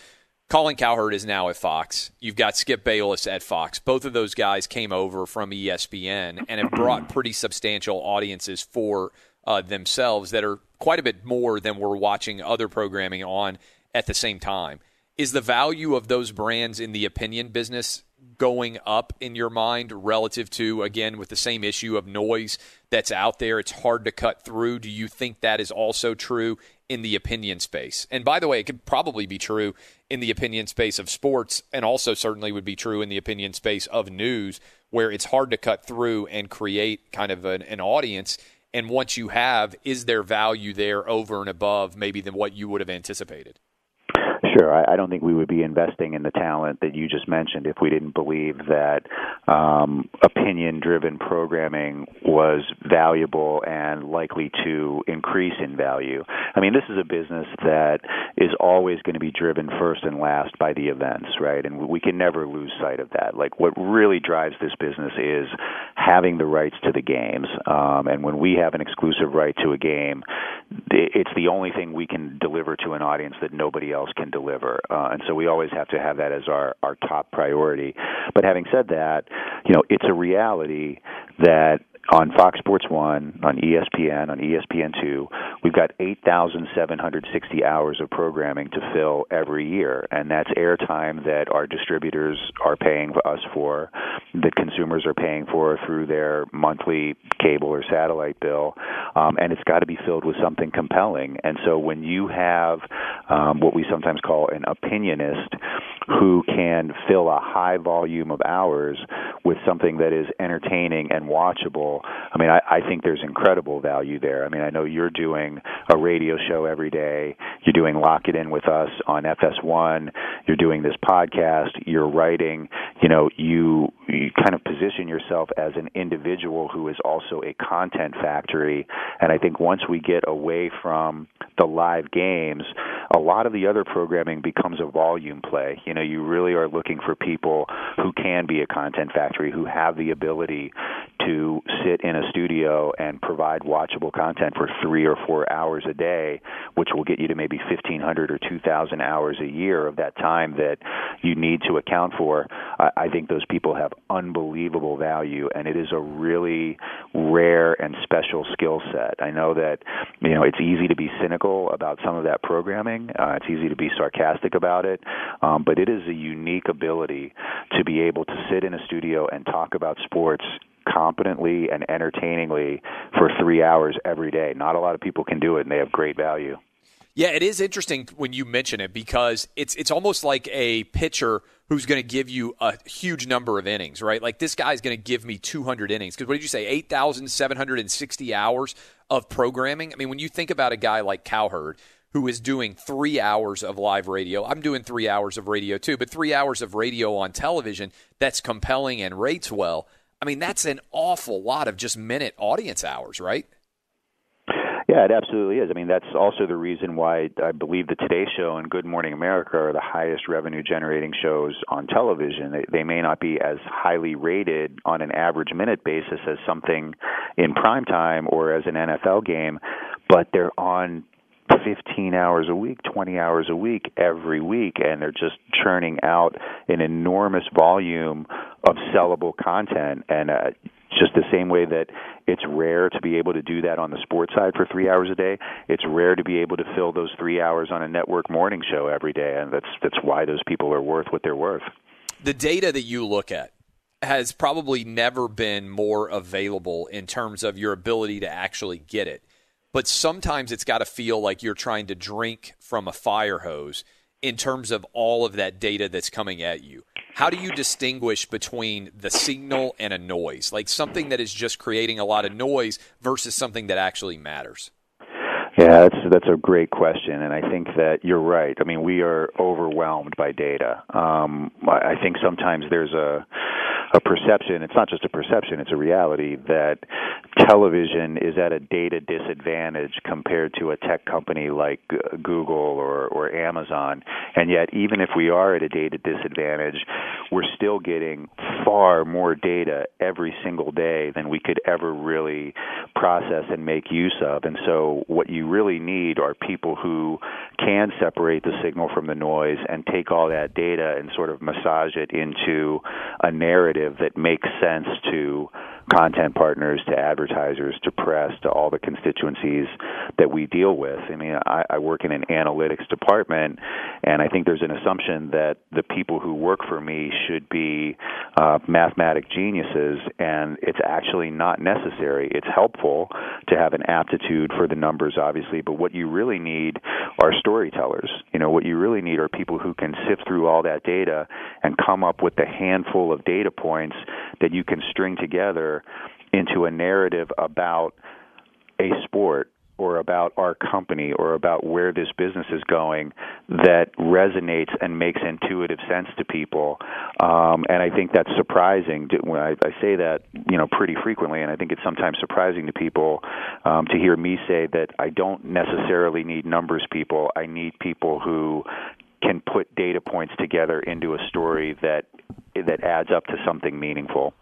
Colin Cowherd is now at Fox. You've got Skip Bayless at Fox. Both of those guys came over from ESPN and have brought pretty substantial audiences for uh, themselves that are quite a bit more than we're watching other programming on at the same time. Is the value of those brands in the opinion business going up in your mind relative to, again, with the same issue of noise that's out there? It's hard to cut through. Do you think that is also true in the opinion space? And by the way, it could probably be true in the opinion space of sports, and also certainly would be true in the opinion space of news, where it's hard to cut through and create kind of an, an audience. And once you have, is there value there over and above maybe than what you would have anticipated? Sure. I, I don't think we would be investing in the talent that you just mentioned if we didn't believe that um, opinion driven programming was valuable and likely to increase in value. I mean, this is a business that is always going to be driven first and last by the events, right? And we can never lose sight of that. Like, what really drives this business is having the rights to the games. Um, and when we have an exclusive right to a game, it's the only thing we can deliver to an audience that nobody else can deliver. Uh, and so we always have to have that as our, our top priority. But having said that, you know, it's a reality that on Fox Sports 1, on ESPN, on ESPN2, we've got 8,760 hours of programming to fill every year. And that's airtime that our distributors are paying us for, that consumers are paying for through their monthly cable or satellite bill. Um, and it's got to be filled with something compelling. And so when you have um, what we sometimes call an opinionist who can fill a high volume of hours with something that is entertaining and watchable, I mean, I, I think there's incredible value there. I mean, I know you're doing a radio show every day. You're doing Lock It In with us on FS1. You're doing this podcast. You're writing. You know, you you kind of position yourself as an individual who is also a content factory. And I think once we get away from the live games, a lot of the other programming becomes a volume play. You know, you really are looking for people who can be a content factory, who have the ability to sit in a studio and provide watchable content for three or four hours a day, which will get you to maybe 1,500 or 2,000 hours a year of that time that you need to account for. I think those people have unbelievable value, and it is a really rare and special skill set. I know that you know it's easy to be cynical about some of that programming. Uh, it's easy to be sarcastic about it, um, but it is a unique ability to be able to sit in a studio and talk about sports competently and entertainingly for three hours every day. Not a lot of people can do it, and they have great value. Yeah, it is interesting when you mention it because it's it's almost like a pitcher who's going to give you a huge number of innings, right? Like this guy's going to give me 200 innings because what did you say? 8,760 hours of programming. I mean, when you think about a guy like Cowherd who is doing three hours of live radio. I'm doing three hours of radio too, but three hours of radio on television that's compelling and rates well. I mean, that's an awful lot of just minute audience hours, right? Yeah, it absolutely is. I mean, that's also the reason why I believe the Today Show and Good Morning America are the highest revenue generating shows on television. They, they may not be as highly rated on an average minute basis as something in prime time or as an NFL game, but they're on 15 hours a week, 20 hours a week every week, and they're just churning out an enormous volume of sellable content. And uh, just the same way that it's rare to be able to do that on the sports side for three hours a day, it's rare to be able to fill those three hours on a network morning show every day, and that's that's why those people are worth what they're worth. The data that you look at has probably never been more available in terms of your ability to actually get it but sometimes it's got to feel like you're trying to drink from a fire hose in terms of all of that data that's coming at you. How do you distinguish between the signal and a noise? Like something that is just creating a lot of noise versus something that actually matters? Yeah, that's that's a great question, and I think that you're right. I mean, we are overwhelmed by data. Um, I think sometimes there's a a perception. It's not just a perception; it's a reality that television is at a data disadvantage compared to a tech company like Google or or Amazon. And yet, even if we are at a data disadvantage, we're still getting far more data every single day than we could ever really process and make use of. And so, what you really need are people who can separate the signal from the noise and take all that data and sort of massage it into a narrative that makes sense to content partners to advertisers to press to all the constituencies that we deal with. I mean, I, I work in an analytics department, and I think there's an assumption that the people who work for me should be uh, mathematic geniuses, and it's actually not necessary. It's helpful to have an aptitude for the numbers, obviously, but what you really need are storytellers. You know, what you really need are people who can sift through all that data and come up with a handful of data points that you can string together into a narrative about a sport or about our company or about where this business is going that resonates and makes intuitive sense to people. Um, and I think that's surprising to, when I, I say that, you know, pretty frequently. And I think it's sometimes surprising to people um, to hear me say that I don't necessarily need numbers people. I need people who can put data points together into a story that that adds up to something meaningful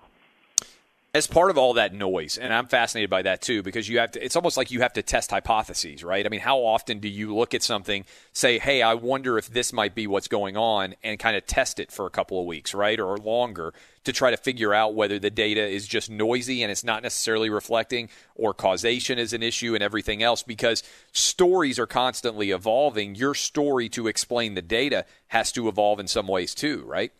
as part of all that noise, and I'm fascinated by that too, because you have to, it's almost like you have to test hypotheses, right? I mean, how often do you look at something, say, hey, I wonder if this might be what's going on, and kind of test it for a couple of weeks, right? Or longer to try to figure out whether the data is just noisy and it's not necessarily reflecting, or causation is an issue and everything else, because stories are constantly evolving. Your story to explain the data has to evolve in some ways too, right?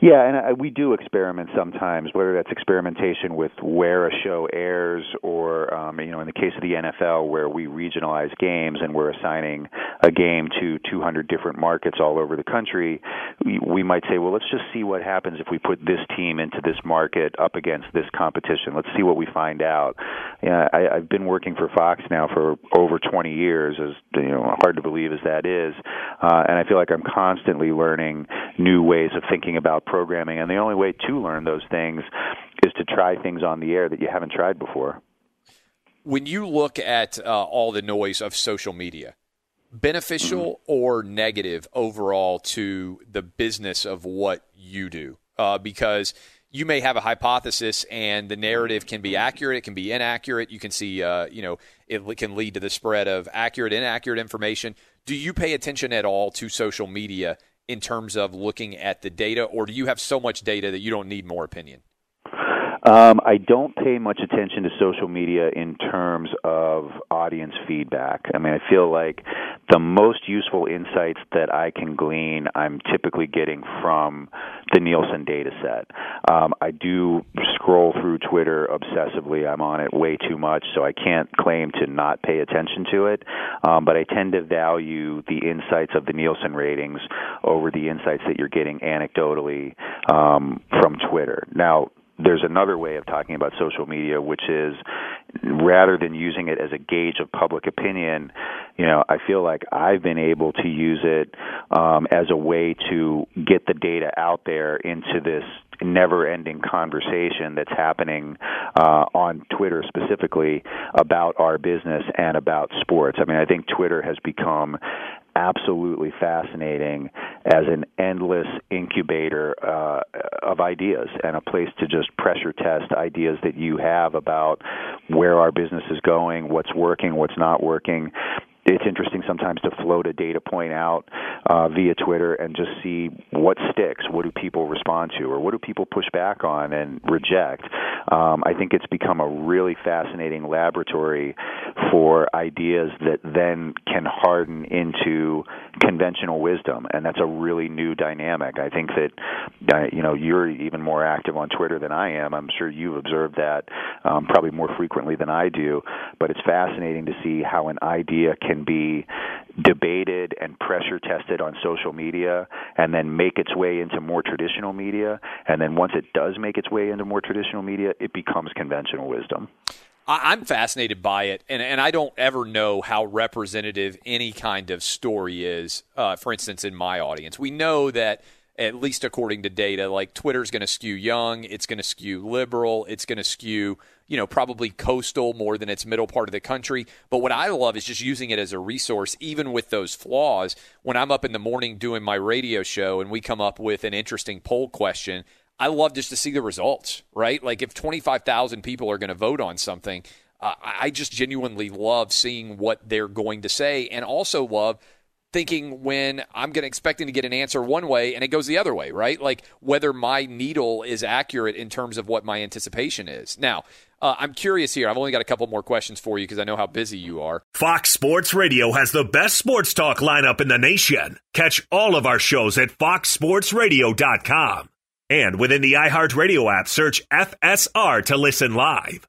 Yeah, and uh, we do experiment sometimes, whether that's experimentation with where a show airs, or um, you know, in the case of the NFL, where we regionalize games and we're assigning a game to 200 different markets all over the country. We, we might say, well, let's just see what happens if we put this team into this market up against this competition. Let's see what we find out. Yeah, I, I've been working for Fox now for over 20 years, as you know, hard to believe as that is, uh, and I feel like I'm constantly learning new ways of thinking about programming, and the only way to learn those things is to try things on the air that you haven't tried before. When you look at uh, all the noise of social media, beneficial mm-hmm. or negative overall to the business of what you do? Uh, because you may have a hypothesis and the narrative can be accurate, it can be inaccurate. You can see, uh, you know, it can lead to the spread of accurate, inaccurate information. Do you pay attention at all to social media in terms of looking at the data, or do you have so much data that you don't need more opinion? Um, I don't pay much attention to social media in terms of audience feedback. I mean, I feel like the most useful insights that I can glean, I'm typically getting from the Nielsen data set. Um, I do scroll through Twitter obsessively. I'm on it way too much, so I can't claim to not pay attention to it. Um, but I tend to value the insights of the Nielsen ratings over the insights that you're getting anecdotally um, from Twitter. Now, there's another way of talking about social media, which is rather than using it as a gauge of public opinion, you know, I feel like I've been able to use it um, as a way to get the data out there into this never-ending conversation that's happening uh, on Twitter specifically about our business and about sports. I mean, I think Twitter has become absolutely fascinating as an endless incubator uh, of ideas and a place to just pressure test ideas that you have about where our business is going, what's working, what's not working it's interesting sometimes to float a data point out uh, via Twitter and just see what sticks. What do people respond to, or what do people push back on and reject? Um, I think it's become a really fascinating laboratory for ideas that then can harden into conventional wisdom, and that's a really new dynamic. I think that uh, you know you're even more active on Twitter than I am. I'm sure you've observed that um, probably more frequently than I do. But it's fascinating to see how an idea can be debated and pressure tested on social media and then make its way into more traditional media. And then once it does make its way into more traditional media it becomes conventional wisdom. I'm fascinated by it, and, and I don't ever know how representative any kind of story is. Uh, for instance, in my audience, we know that at least according to data. Like Twitter's going to skew young, it's going to skew liberal, it's going to skew, you know, probably coastal more than its middle part of the country. But what I love is just using it as a resource, even with those flaws. When I'm up in the morning doing my radio show and we come up with an interesting poll question, I love just to see the results, right? Like if 25,000 people are going to vote on something, uh, I just genuinely love seeing what they're going to say and also love thinking when I'm going to expecting to get an answer one way and it goes the other way, right? Like whether my needle is accurate in terms of what my anticipation is. Now, uh, I'm curious here. I've only got a couple more questions for you because I know how busy you are. Fox Sports Radio has the best sports talk lineup in the nation. Catch all of our shows at foxsportsradio.com. And within the iHeartRadio app, search FSR to listen live.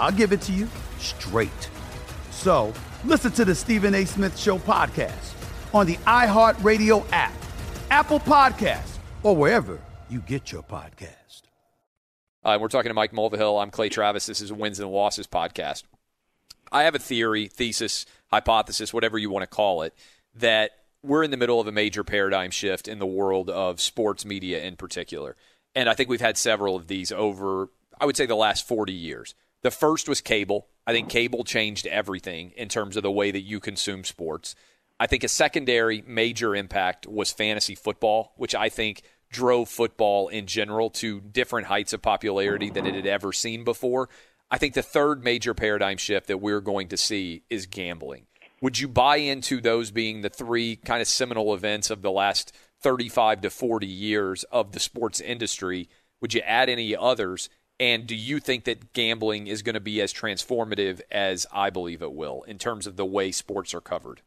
I'll give it to you straight. So listen to the Stephen A. Smith Show podcast on the iHeartRadio app, Apple Podcasts, or wherever you get your podcast. Uh, we're talking to Mike Mulvihill. I'm Clay Travis. This is Wins and Losses podcast. I have a theory, thesis, hypothesis, whatever you want to call it, that we're in the middle of a major paradigm shift in the world of sports media in particular. And I think we've had several of these over, I would say, the last 40 years. The first was cable. I think cable changed everything in terms of the way that you consume sports. I think a secondary major impact was fantasy football, which I think drove football in general to different heights of popularity than it had ever seen before. I think the third major paradigm shift that we're going to see is gambling. Would you buy into those being the three kind of seminal events of the last 35 to 40 years of the sports industry? Would you add any others? And do you think that gambling is going to be as transformative as I believe it will in terms of the way sports are covered?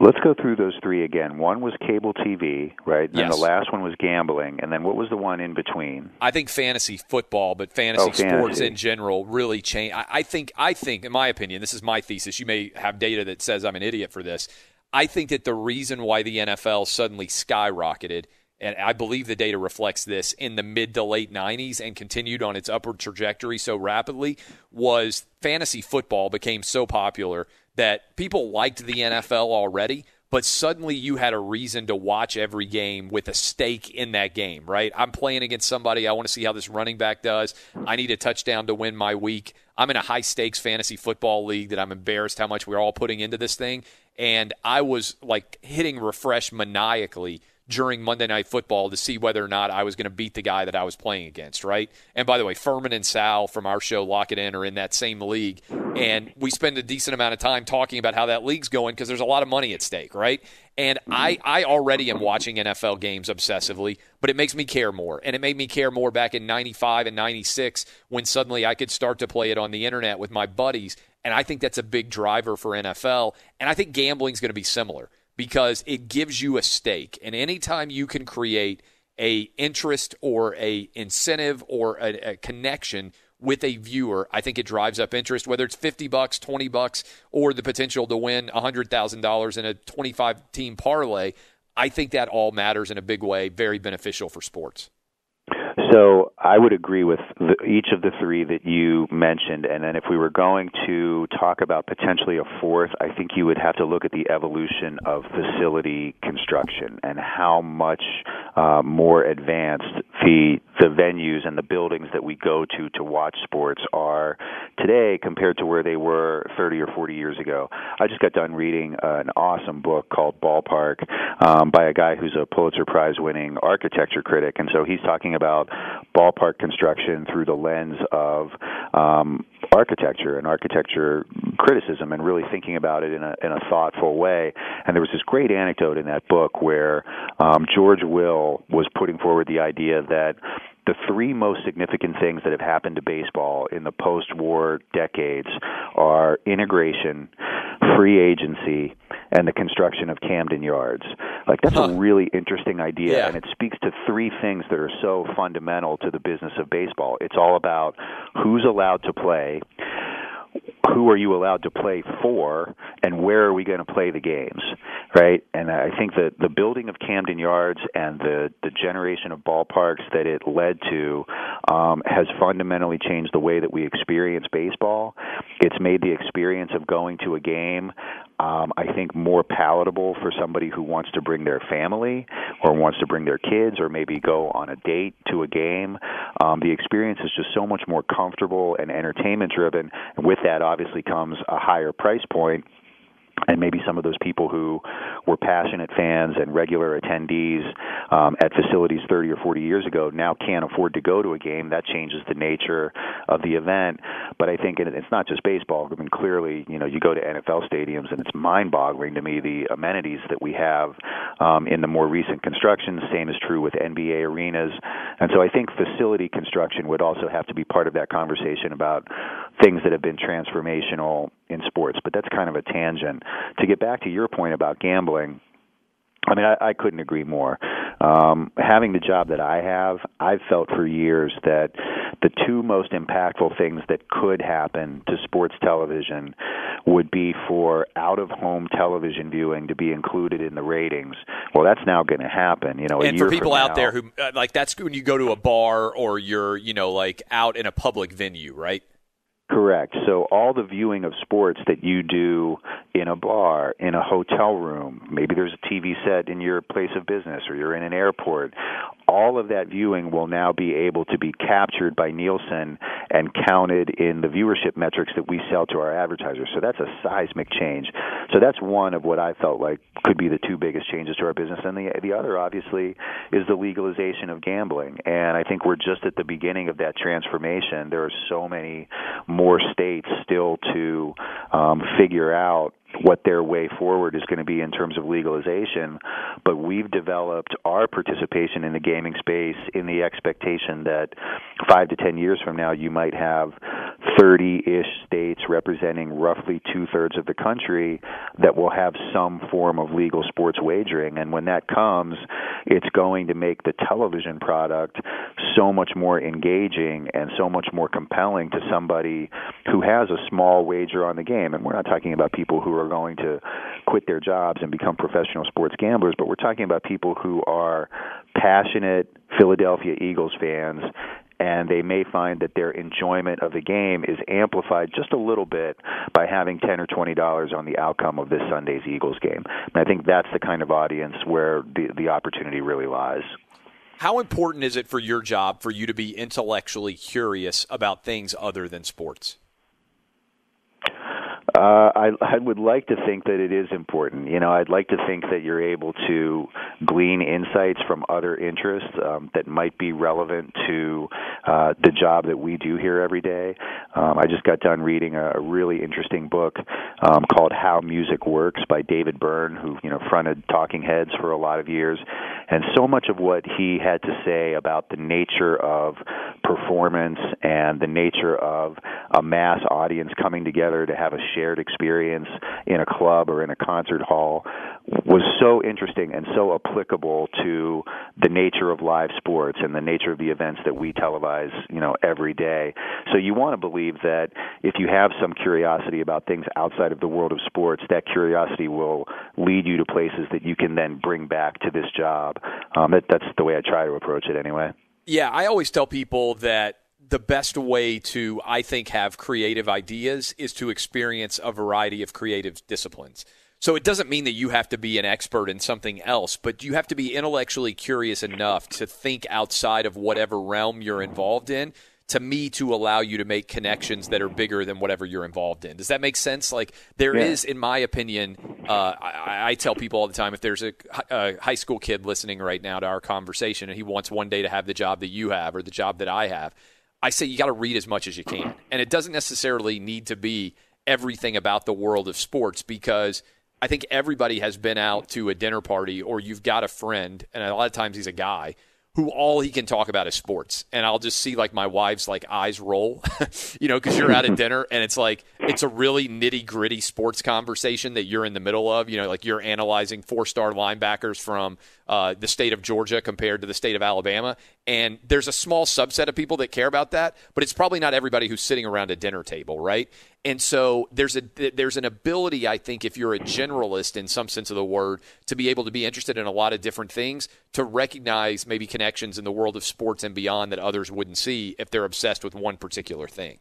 Let's go through those three again. One was cable TV, right? And Yes. the last one was gambling. And then what was the one in between? I think fantasy football, but fantasy Oh, sports in general really change. I, I think, I think, in my opinion, this is my thesis. You may have data that says I'm an idiot for this. I think that the reason why the NFL suddenly skyrocketed, and I believe the data reflects this in the mid to late 90s and continued on its upward trajectory so rapidly, was fantasy football became so popular that people liked the NFL already, but suddenly you had a reason to watch every game with a stake in that game, right? I'm playing against somebody. I want to see how this running back does. I need a touchdown to win my week. I'm in a high stakes fantasy football league that I'm embarrassed how much we're all putting into this thing. And I was like hitting refresh maniacally during Monday Night Football to see whether or not I was going to beat the guy that I was playing against, right? And by the way, Fuhrman and Sal from our show Lock It In are in that same league, and we spend a decent amount of time talking about how that league's going because there's a lot of money at stake, right? And I, I already am watching NFL games obsessively, but it makes me care more. And it made me care more back in 95 and 96 when suddenly I could start to play it on the internet with my buddies. And I think that's a big driver for NFL. And I think gambling is going to be similar because it gives you a stake. And anytime you can create a interest or a incentive or a, a connection with a viewer, I think it drives up interest, whether it's 50 bucks, 20 bucks, or the potential to win $100,000 in a 25 team parlay. I think that all matters in a big way, very beneficial for sports. So I would agree with the, each of the three that you mentioned, and then if we were going to talk about potentially a fourth, I think you would have to look at the evolution of facility construction and how much uh, more advanced the the venues and the buildings that we go to to watch sports are today compared to where they were 30 or 40 years ago. I just got done reading an awesome book called Ballpark um, by a guy who's a Pulitzer Prize winning architecture critic, and so he's talking about ballpark construction through the lens of um, architecture and architecture criticism and really thinking about it in a in a thoughtful way. And there was this great anecdote in that book where um, George Will was putting forward the idea that the three most significant things that have happened to baseball in the post-war decades are integration, free agency, and the construction of Camden Yards. Like that's huh. a really interesting idea, yeah. and it speaks to three things that are so fundamental to the business of baseball. It's all about who's allowed to play who are you allowed to play for and where are we going to play the games right? And i think that the building of camden yards and the the generation of ballparks that it led to um, has fundamentally changed the way that we experience baseball. It's made the experience of going to a game um, I think more palatable for somebody who wants to bring their family or wants to bring their kids or maybe go on a date to a game. Um, the experience is just so much more comfortable and entertainment driven. And with that, obviously, comes a higher price point and maybe some of those people who were passionate fans and regular attendees um, at facilities 30 or 40 years ago now can't afford to go to a game. That changes the nature of the event. But I think it's not just baseball. I mean, clearly, you know, you go to NFL stadiums and it's mind-boggling to me the amenities that we have um, in the more recent construction. Same is true with NBA arenas. And so I think facility construction would also have to be part of that conversation about things that have been transformational in sports. But that's kind of a tangent to get back to your point about gambling, I mean, I, I couldn't agree more. Um, having the job that I have, I've felt for years that the two most impactful things that could happen to sports television would be for out of home television viewing to be included in the ratings. Well, that's now going to happen. You know, and for people out now, there who uh, like that's when you go to a bar or you're you know like out in a public venue, right? Correct. So all the viewing of sports that you do in a bar, in a hotel room, maybe there's a TV set in your place of business or you're in an airport, all of that viewing will now be able to be captured by Nielsen and counted in the viewership metrics that we sell to our advertisers. So that's a seismic change. So that's one of what I felt like could be the two biggest changes to our business. And the the other obviously is the legalization of gambling. And I think we're just at the beginning of that transformation. There are so many more states still to um, figure out what their way forward is going to be in terms of legalization, but we've developed our participation in the gaming space in the expectation that five to ten years from now you might have 30 ish states representing roughly two thirds of the country that will have some form of legal sports wagering. And when that comes, it's going to make the television product so much more engaging and so much more compelling to somebody who has a small wager on the game. And we're not talking about people who are going to quit their jobs and become professional sports gamblers, but we're talking about people who are passionate Philadelphia Eagles fans and they may find that their enjoyment of the game is amplified just a little bit by having 10 or 20 dollars on the outcome of this Sunday's Eagles game. And I think that's the kind of audience where the the opportunity really lies. How important is it for your job for you to be intellectually curious about things other than sports? Uh, I, I would like to think that it is important. You know, I'd like to think that you're able to glean insights from other interests um, that might be relevant to uh, the job that we do here every day. Um, I just got done reading a, a really interesting book um, called How Music Works by David Byrne, who you know fronted Talking Heads for a lot of years, and so much of what he had to say about the nature of performance and the nature of a mass audience coming together to have a shared experience in a club or in a concert hall was so interesting and so applicable to the nature of live sports and the nature of the events that we televise, you know, every day. So you want to believe that if you have some curiosity about things outside of the world of sports, that curiosity will lead you to places that you can then bring back to this job. Um, that, that's the way I try to approach it anyway. Yeah, I always tell people that the best way to, I think, have creative ideas is to experience a variety of creative disciplines. So it doesn't mean that you have to be an expert in something else, but you have to be intellectually curious enough to think outside of whatever realm you're involved in to me to allow you to make connections that are bigger than whatever you're involved in. Does that make sense? Like there yeah. is, in my opinion, uh, I, I, tell people all the time if there's a, a, high school kid listening right now to our conversation and he wants one day to have the job that you have or the job that I have, I say you got to read as much as you can, and it doesn't necessarily need to be everything about the world of sports because. I think everybody has been out to a dinner party or you've got a friend, and a lot of times he's a guy who all he can talk about is sports and i'll just see like my wife's like eyes roll you know because you're out at dinner and it's like it's a really nitty gritty sports conversation that you're in the middle of you know like you're analyzing four star linebackers from uh, the state of georgia compared to the state of alabama and there's a small subset of people that care about that but it's probably not everybody who's sitting around a dinner table right and so there's a there's an ability I think if you're a generalist in some sense of the word to be able to be interested in a lot of different things to recognize maybe connections in the world of sports and beyond that others wouldn't see if they're obsessed with one particular thing.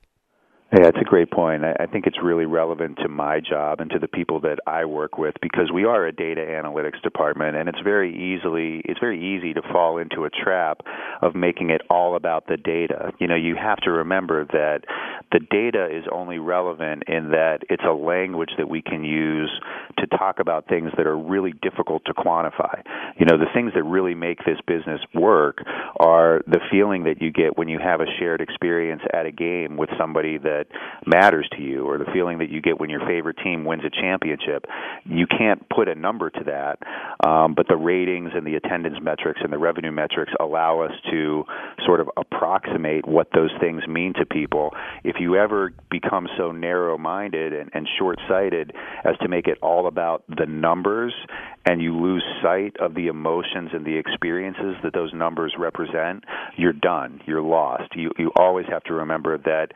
Yeah, that's a great point. I think it's really relevant to my job and to the people that I work with because we are a data analytics department, and it's very easily it's very easy to fall into a trap of making it all about the data. You know, you have to remember that the data is only relevant in that it's a language that we can use to talk about things that are really difficult to quantify. You know, the things that really make this business work are the feeling that you get when you have a shared experience at a game with somebody that that matters to you or the feeling that you get when your favorite team wins a championship. You can't put a number to that, um, but the ratings and the attendance metrics and the revenue metrics allow us to sort of approximate what those things mean to people. If you ever become so narrow minded and, and short sighted as to make it all about the numbers and you lose sight of the emotions and the experiences that those numbers represent, you're done. You're lost. You you always have to remember that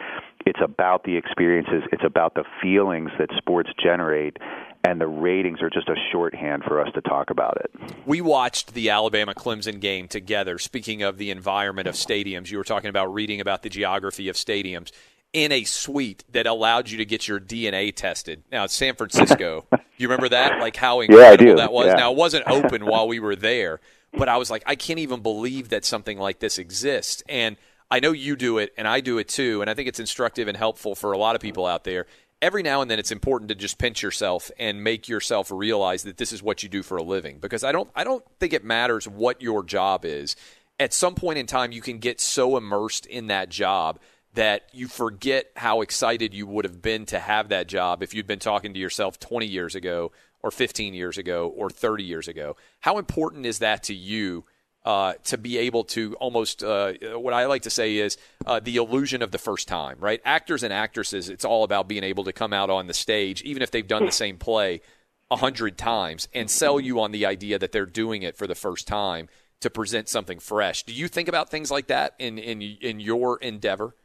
it's about the experiences, it's about the feelings that sports generate, and the ratings are just a shorthand for us to talk about it. We watched the Alabama Clemson game together. Speaking of the environment of stadiums, you were talking about reading about the geography of stadiums in a suite that allowed you to get your DNA tested. Now, it's San Francisco. you remember that? Like how incredible yeah, that was? Yeah. Now, it wasn't open while we were there, but I was like, I can't even believe that something like this exists. And – I know you do it and I do it too, and I think it's instructive and helpful for a lot of people out there. Every now and then it's important to just pinch yourself and make yourself realize that this is what you do for a living because I don't I don't think it matters what your job is. At some point in time you can get so immersed in that job that you forget how excited you would have been to have that job if you'd been talking to yourself 20 years ago or 15 years ago or 30 years ago. How important is that to you uh, to be able to almost uh, what I like to say is uh, the illusion of the first time, right? Actors and actresses, it's all about being able to come out on the stage, even if they've done the same play a hundred times, and sell you on the idea that they're doing it for the first time to present something fresh. Do you think about things like that in in in your endeavor?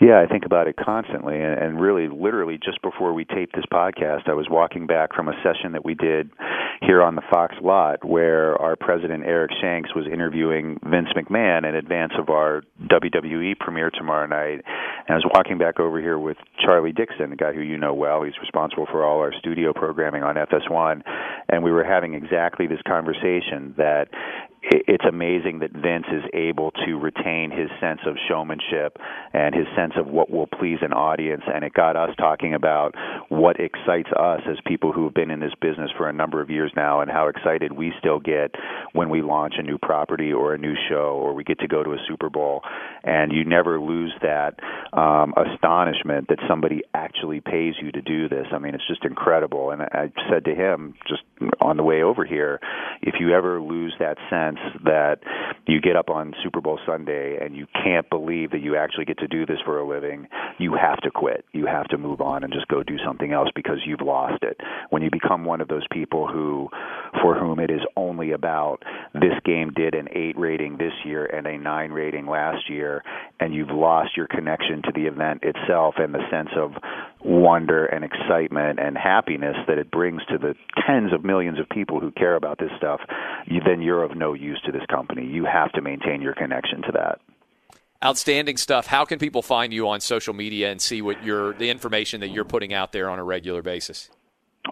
Yeah, I think about it constantly, and really, literally, just before we taped this podcast, I was walking back from a session that we did here on the Fox lot, where our president Eric Shanks was interviewing Vince McMahon in advance of our WWE premiere tomorrow night. And I was walking back over here with Charlie Dixon, a guy who you know well. He's responsible for all our studio programming on FS1, and we were having exactly this conversation that it's amazing that Vince is able to retain his sense of showmanship and his sense of what will please an audience. And it got us talking about what excites us as people who have been in this business for a number of years now and how excited we still get when we launch a new property or a new show or we get to go to a Super Bowl. And you never lose that um, astonishment that somebody actually pays you to do this. I mean, it's just incredible. And I said to him just on the way over here, if you ever lose that sense that you get up on Super Bowl Sunday and you can't believe that you actually get to do this for a living, you have to quit. You have to move on and just go do something else because you've lost it. When you become one of those people who, for whom it is only about this game did an eight rating this year and a nine rating last year, and you've lost your connection to the event itself and the sense of wonder and excitement and happiness that it brings to the tens of millions of people who care about this stuff, you, then you're of no use to this company. You have to maintain your connection to that. Outstanding stuff. How can people find you on social media and see what your the information that you're putting out there on a regular basis?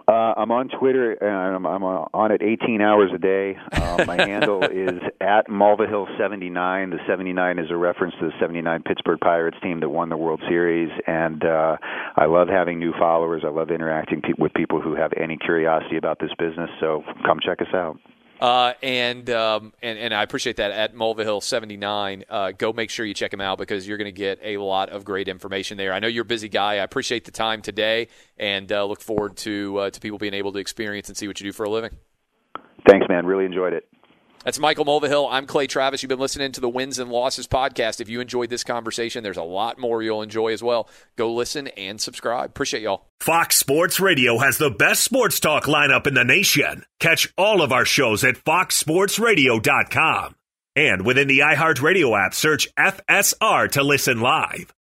Uh, I'm on Twitter and I'm, I'm on it 18 hours a day. Uh, my handle is at Mulvihill79. The 79 is a reference to the 79 Pittsburgh Pirates team that won the World Series, and uh, I love having new followers. I love interacting pe- with people who have any curiosity about this business. So come check us out. Uh, and, um, and and I appreciate that at Mulvihill seventy nine. Uh, go make sure you check him out because you're going to get a lot of great information there. I know you're a busy guy. I appreciate the time today, and uh, look forward to uh, to people being able to experience and see what you do for a living. Thanks, man. Really enjoyed it. That's Michael Mulvihill. I'm Clay Travis. You've been listening to the Wins and Losses podcast. If you enjoyed this conversation, there's a lot more you'll enjoy as well. Go listen and subscribe. Appreciate y'all. Fox Sports Radio has the best sports talk lineup in the nation. Catch all of our shows at foxsportsradio.com. And within the iHeartRadio app, search FSR to listen live.